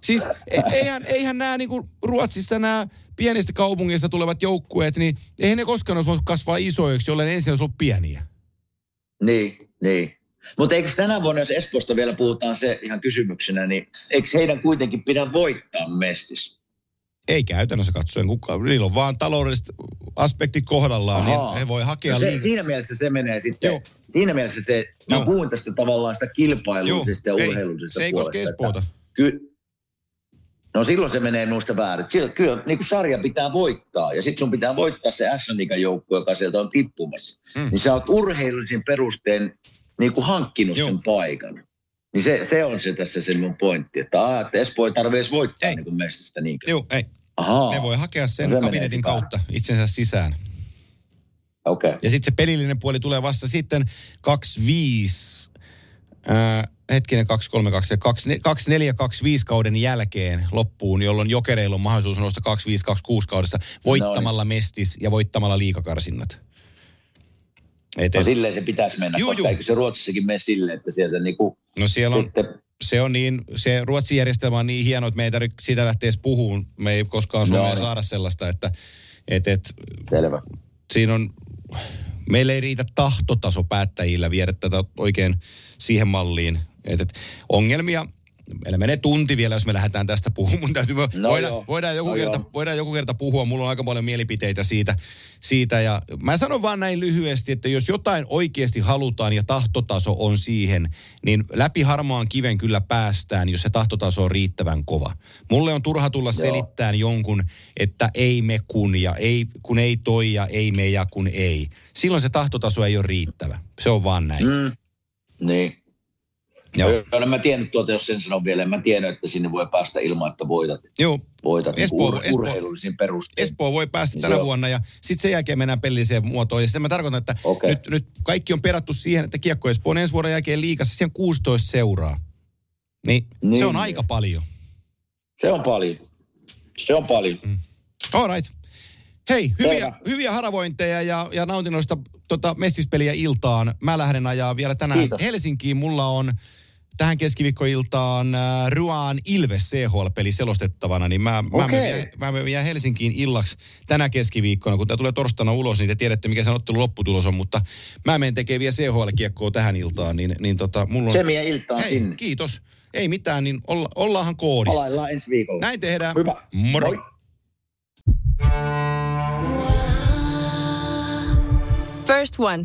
Siis e- eihän, eihän nämä niinku Ruotsissa nämä pienistä kaupungeista tulevat joukkueet, niin eihän ne koskaan voinut kasvaa isoiksi, jolle ensin olisi ollut pieniä.
Niin, niin. Mutta eikö tänä vuonna, jos Espoosta vielä puhutaan se ihan kysymyksenä, niin eikö heidän kuitenkin pidä voittaa mestis?
Ei käytännössä katsoen kukaan. Niillä on vaan taloudelliset aspektit kohdallaan,
Ahaa.
niin he voi hakea
No se, siinä mielessä se menee sitten,
Joo.
siinä mielessä se, mä puhun tästä tavallaan sitä kilpailullisesta ja
ei,
urheilullisesta
se ei koske Espoota.
Ky- no silloin se menee minusta väärin. Sillä, kyllä niin kuin sarja pitää voittaa ja sitten sun pitää voittaa se s joukkue, joka sieltä on tippumassa.
Mm.
Niin sä oot urheilullisin perustein niin kuin hankkinut
Joo.
sen paikan. Niin se, se on se tässä se mun pointti, että, aa, että Espoo ei tarvitse voittaa
Ei.
niin kuin mestistä niinkö.
Joo, ei.
Ahaa,
Ne voi hakea sen
No se
kabinetin
hyvään.
kautta itsensä sisään.
okei. Okay.
Ja sitten se pelillinen puoli tulee vasta sitten 25, ää, hetkinen 232 ja 24 25 kauden jälkeen loppuun, jolloin jokereilla on mahdollisuus nousta 25 26 kaudessa voittamalla mestis ja voittamalla liikakarsinnat. Et,
No
et,
silleen se pitäisi mennä,
Juu,
koska
juu.
eikö se Ruotsissakin mene silleen, että sieltä niinku
no siellä on,
sitten
se on niin, se Ruotsin järjestelmä on niin hieno, että me ei tarvitse sitä lähteä edes puhumaan. Me ei koskaan Suomeen
No niin.
saada sellaista, että et, et,
selvä.
siinä on, meillä ei riitä tahtotaso päättäjillä viedä tätä oikein siihen malliin. Et, et, ongelmia, meillä menee tunti vielä, jos me lähdetään tästä puhumaan. Mun täytyy,
No
voidaan,
joo.
voidaan, joku
No
kerta,
joo.
voidaan joku kerta puhua, mulla on aika paljon mielipiteitä siitä, siitä. Ja mä sanon vaan näin lyhyesti, että jos jotain oikeasti halutaan ja tahtotaso on siihen, niin läpi harmaan kiven kyllä päästään, jos se tahtotaso on riittävän kova. Mulle on turha tulla
Joo.
selittämään jonkun, että ei me kun ja ei, kun ei toi ja ei me ja kun ei. Silloin se tahtotaso ei ole riittävä. Se on vaan näin. Mm.
Mm. Niin.
Joo.
Joo. En mä tiennyt tuota, jos sen sanon vielä. Mä tiennyt, että sinne voi päästä ilman, että voitat,
Joo,
voitat
Espoo-
Espoo, ur,
Espoo-
urheilullisin perustein.
Espoo voi päästä
Niin
tänä
on.
vuonna ja sitten sen jälkeen mennään pelilliseen muotoon. Ja sitten mä tarkoitan, että
Okei.
nyt, nyt kaikki on perattu siihen, että Kiekko Espoo on ensi vuoden jälkeen liikassa, siihen 16 seuraa. Niin, niin se
Niin.
on aika paljon.
Se on paljon. Se on paljon.
Mm. All right. Hei, hyviä,
Selvä.
hyviä haravointeja ja, ja nautinnoista tota, mestispeliä iltaan. Mä lähden ajaa vielä tänään
Kiitos.
Helsinkiin. Mulla on tähän keskiviikkoiltaan äh, Ruan Ilves CHL-peli selostettavana, niin mä, mä,
Okei.
menen, mä menen vielä Helsinkiin illaksi tänä keskiviikkona. Kun tämä tulee torstaina ulos, niin te tiedätte, mikä sen ottelun lopputulos on, mutta mä menen tekemään vielä CHL-kiekkoa tähän iltaan, niin, niin tota, mulla on...
Se iltaan
Hei,
sinne.
kiitos. Ei mitään, niin olla, ollaanhan koodissa.
Palaillaan ensi viikolla.
Näin tehdään.
Hyvä.
Moro.
Moi.
First One.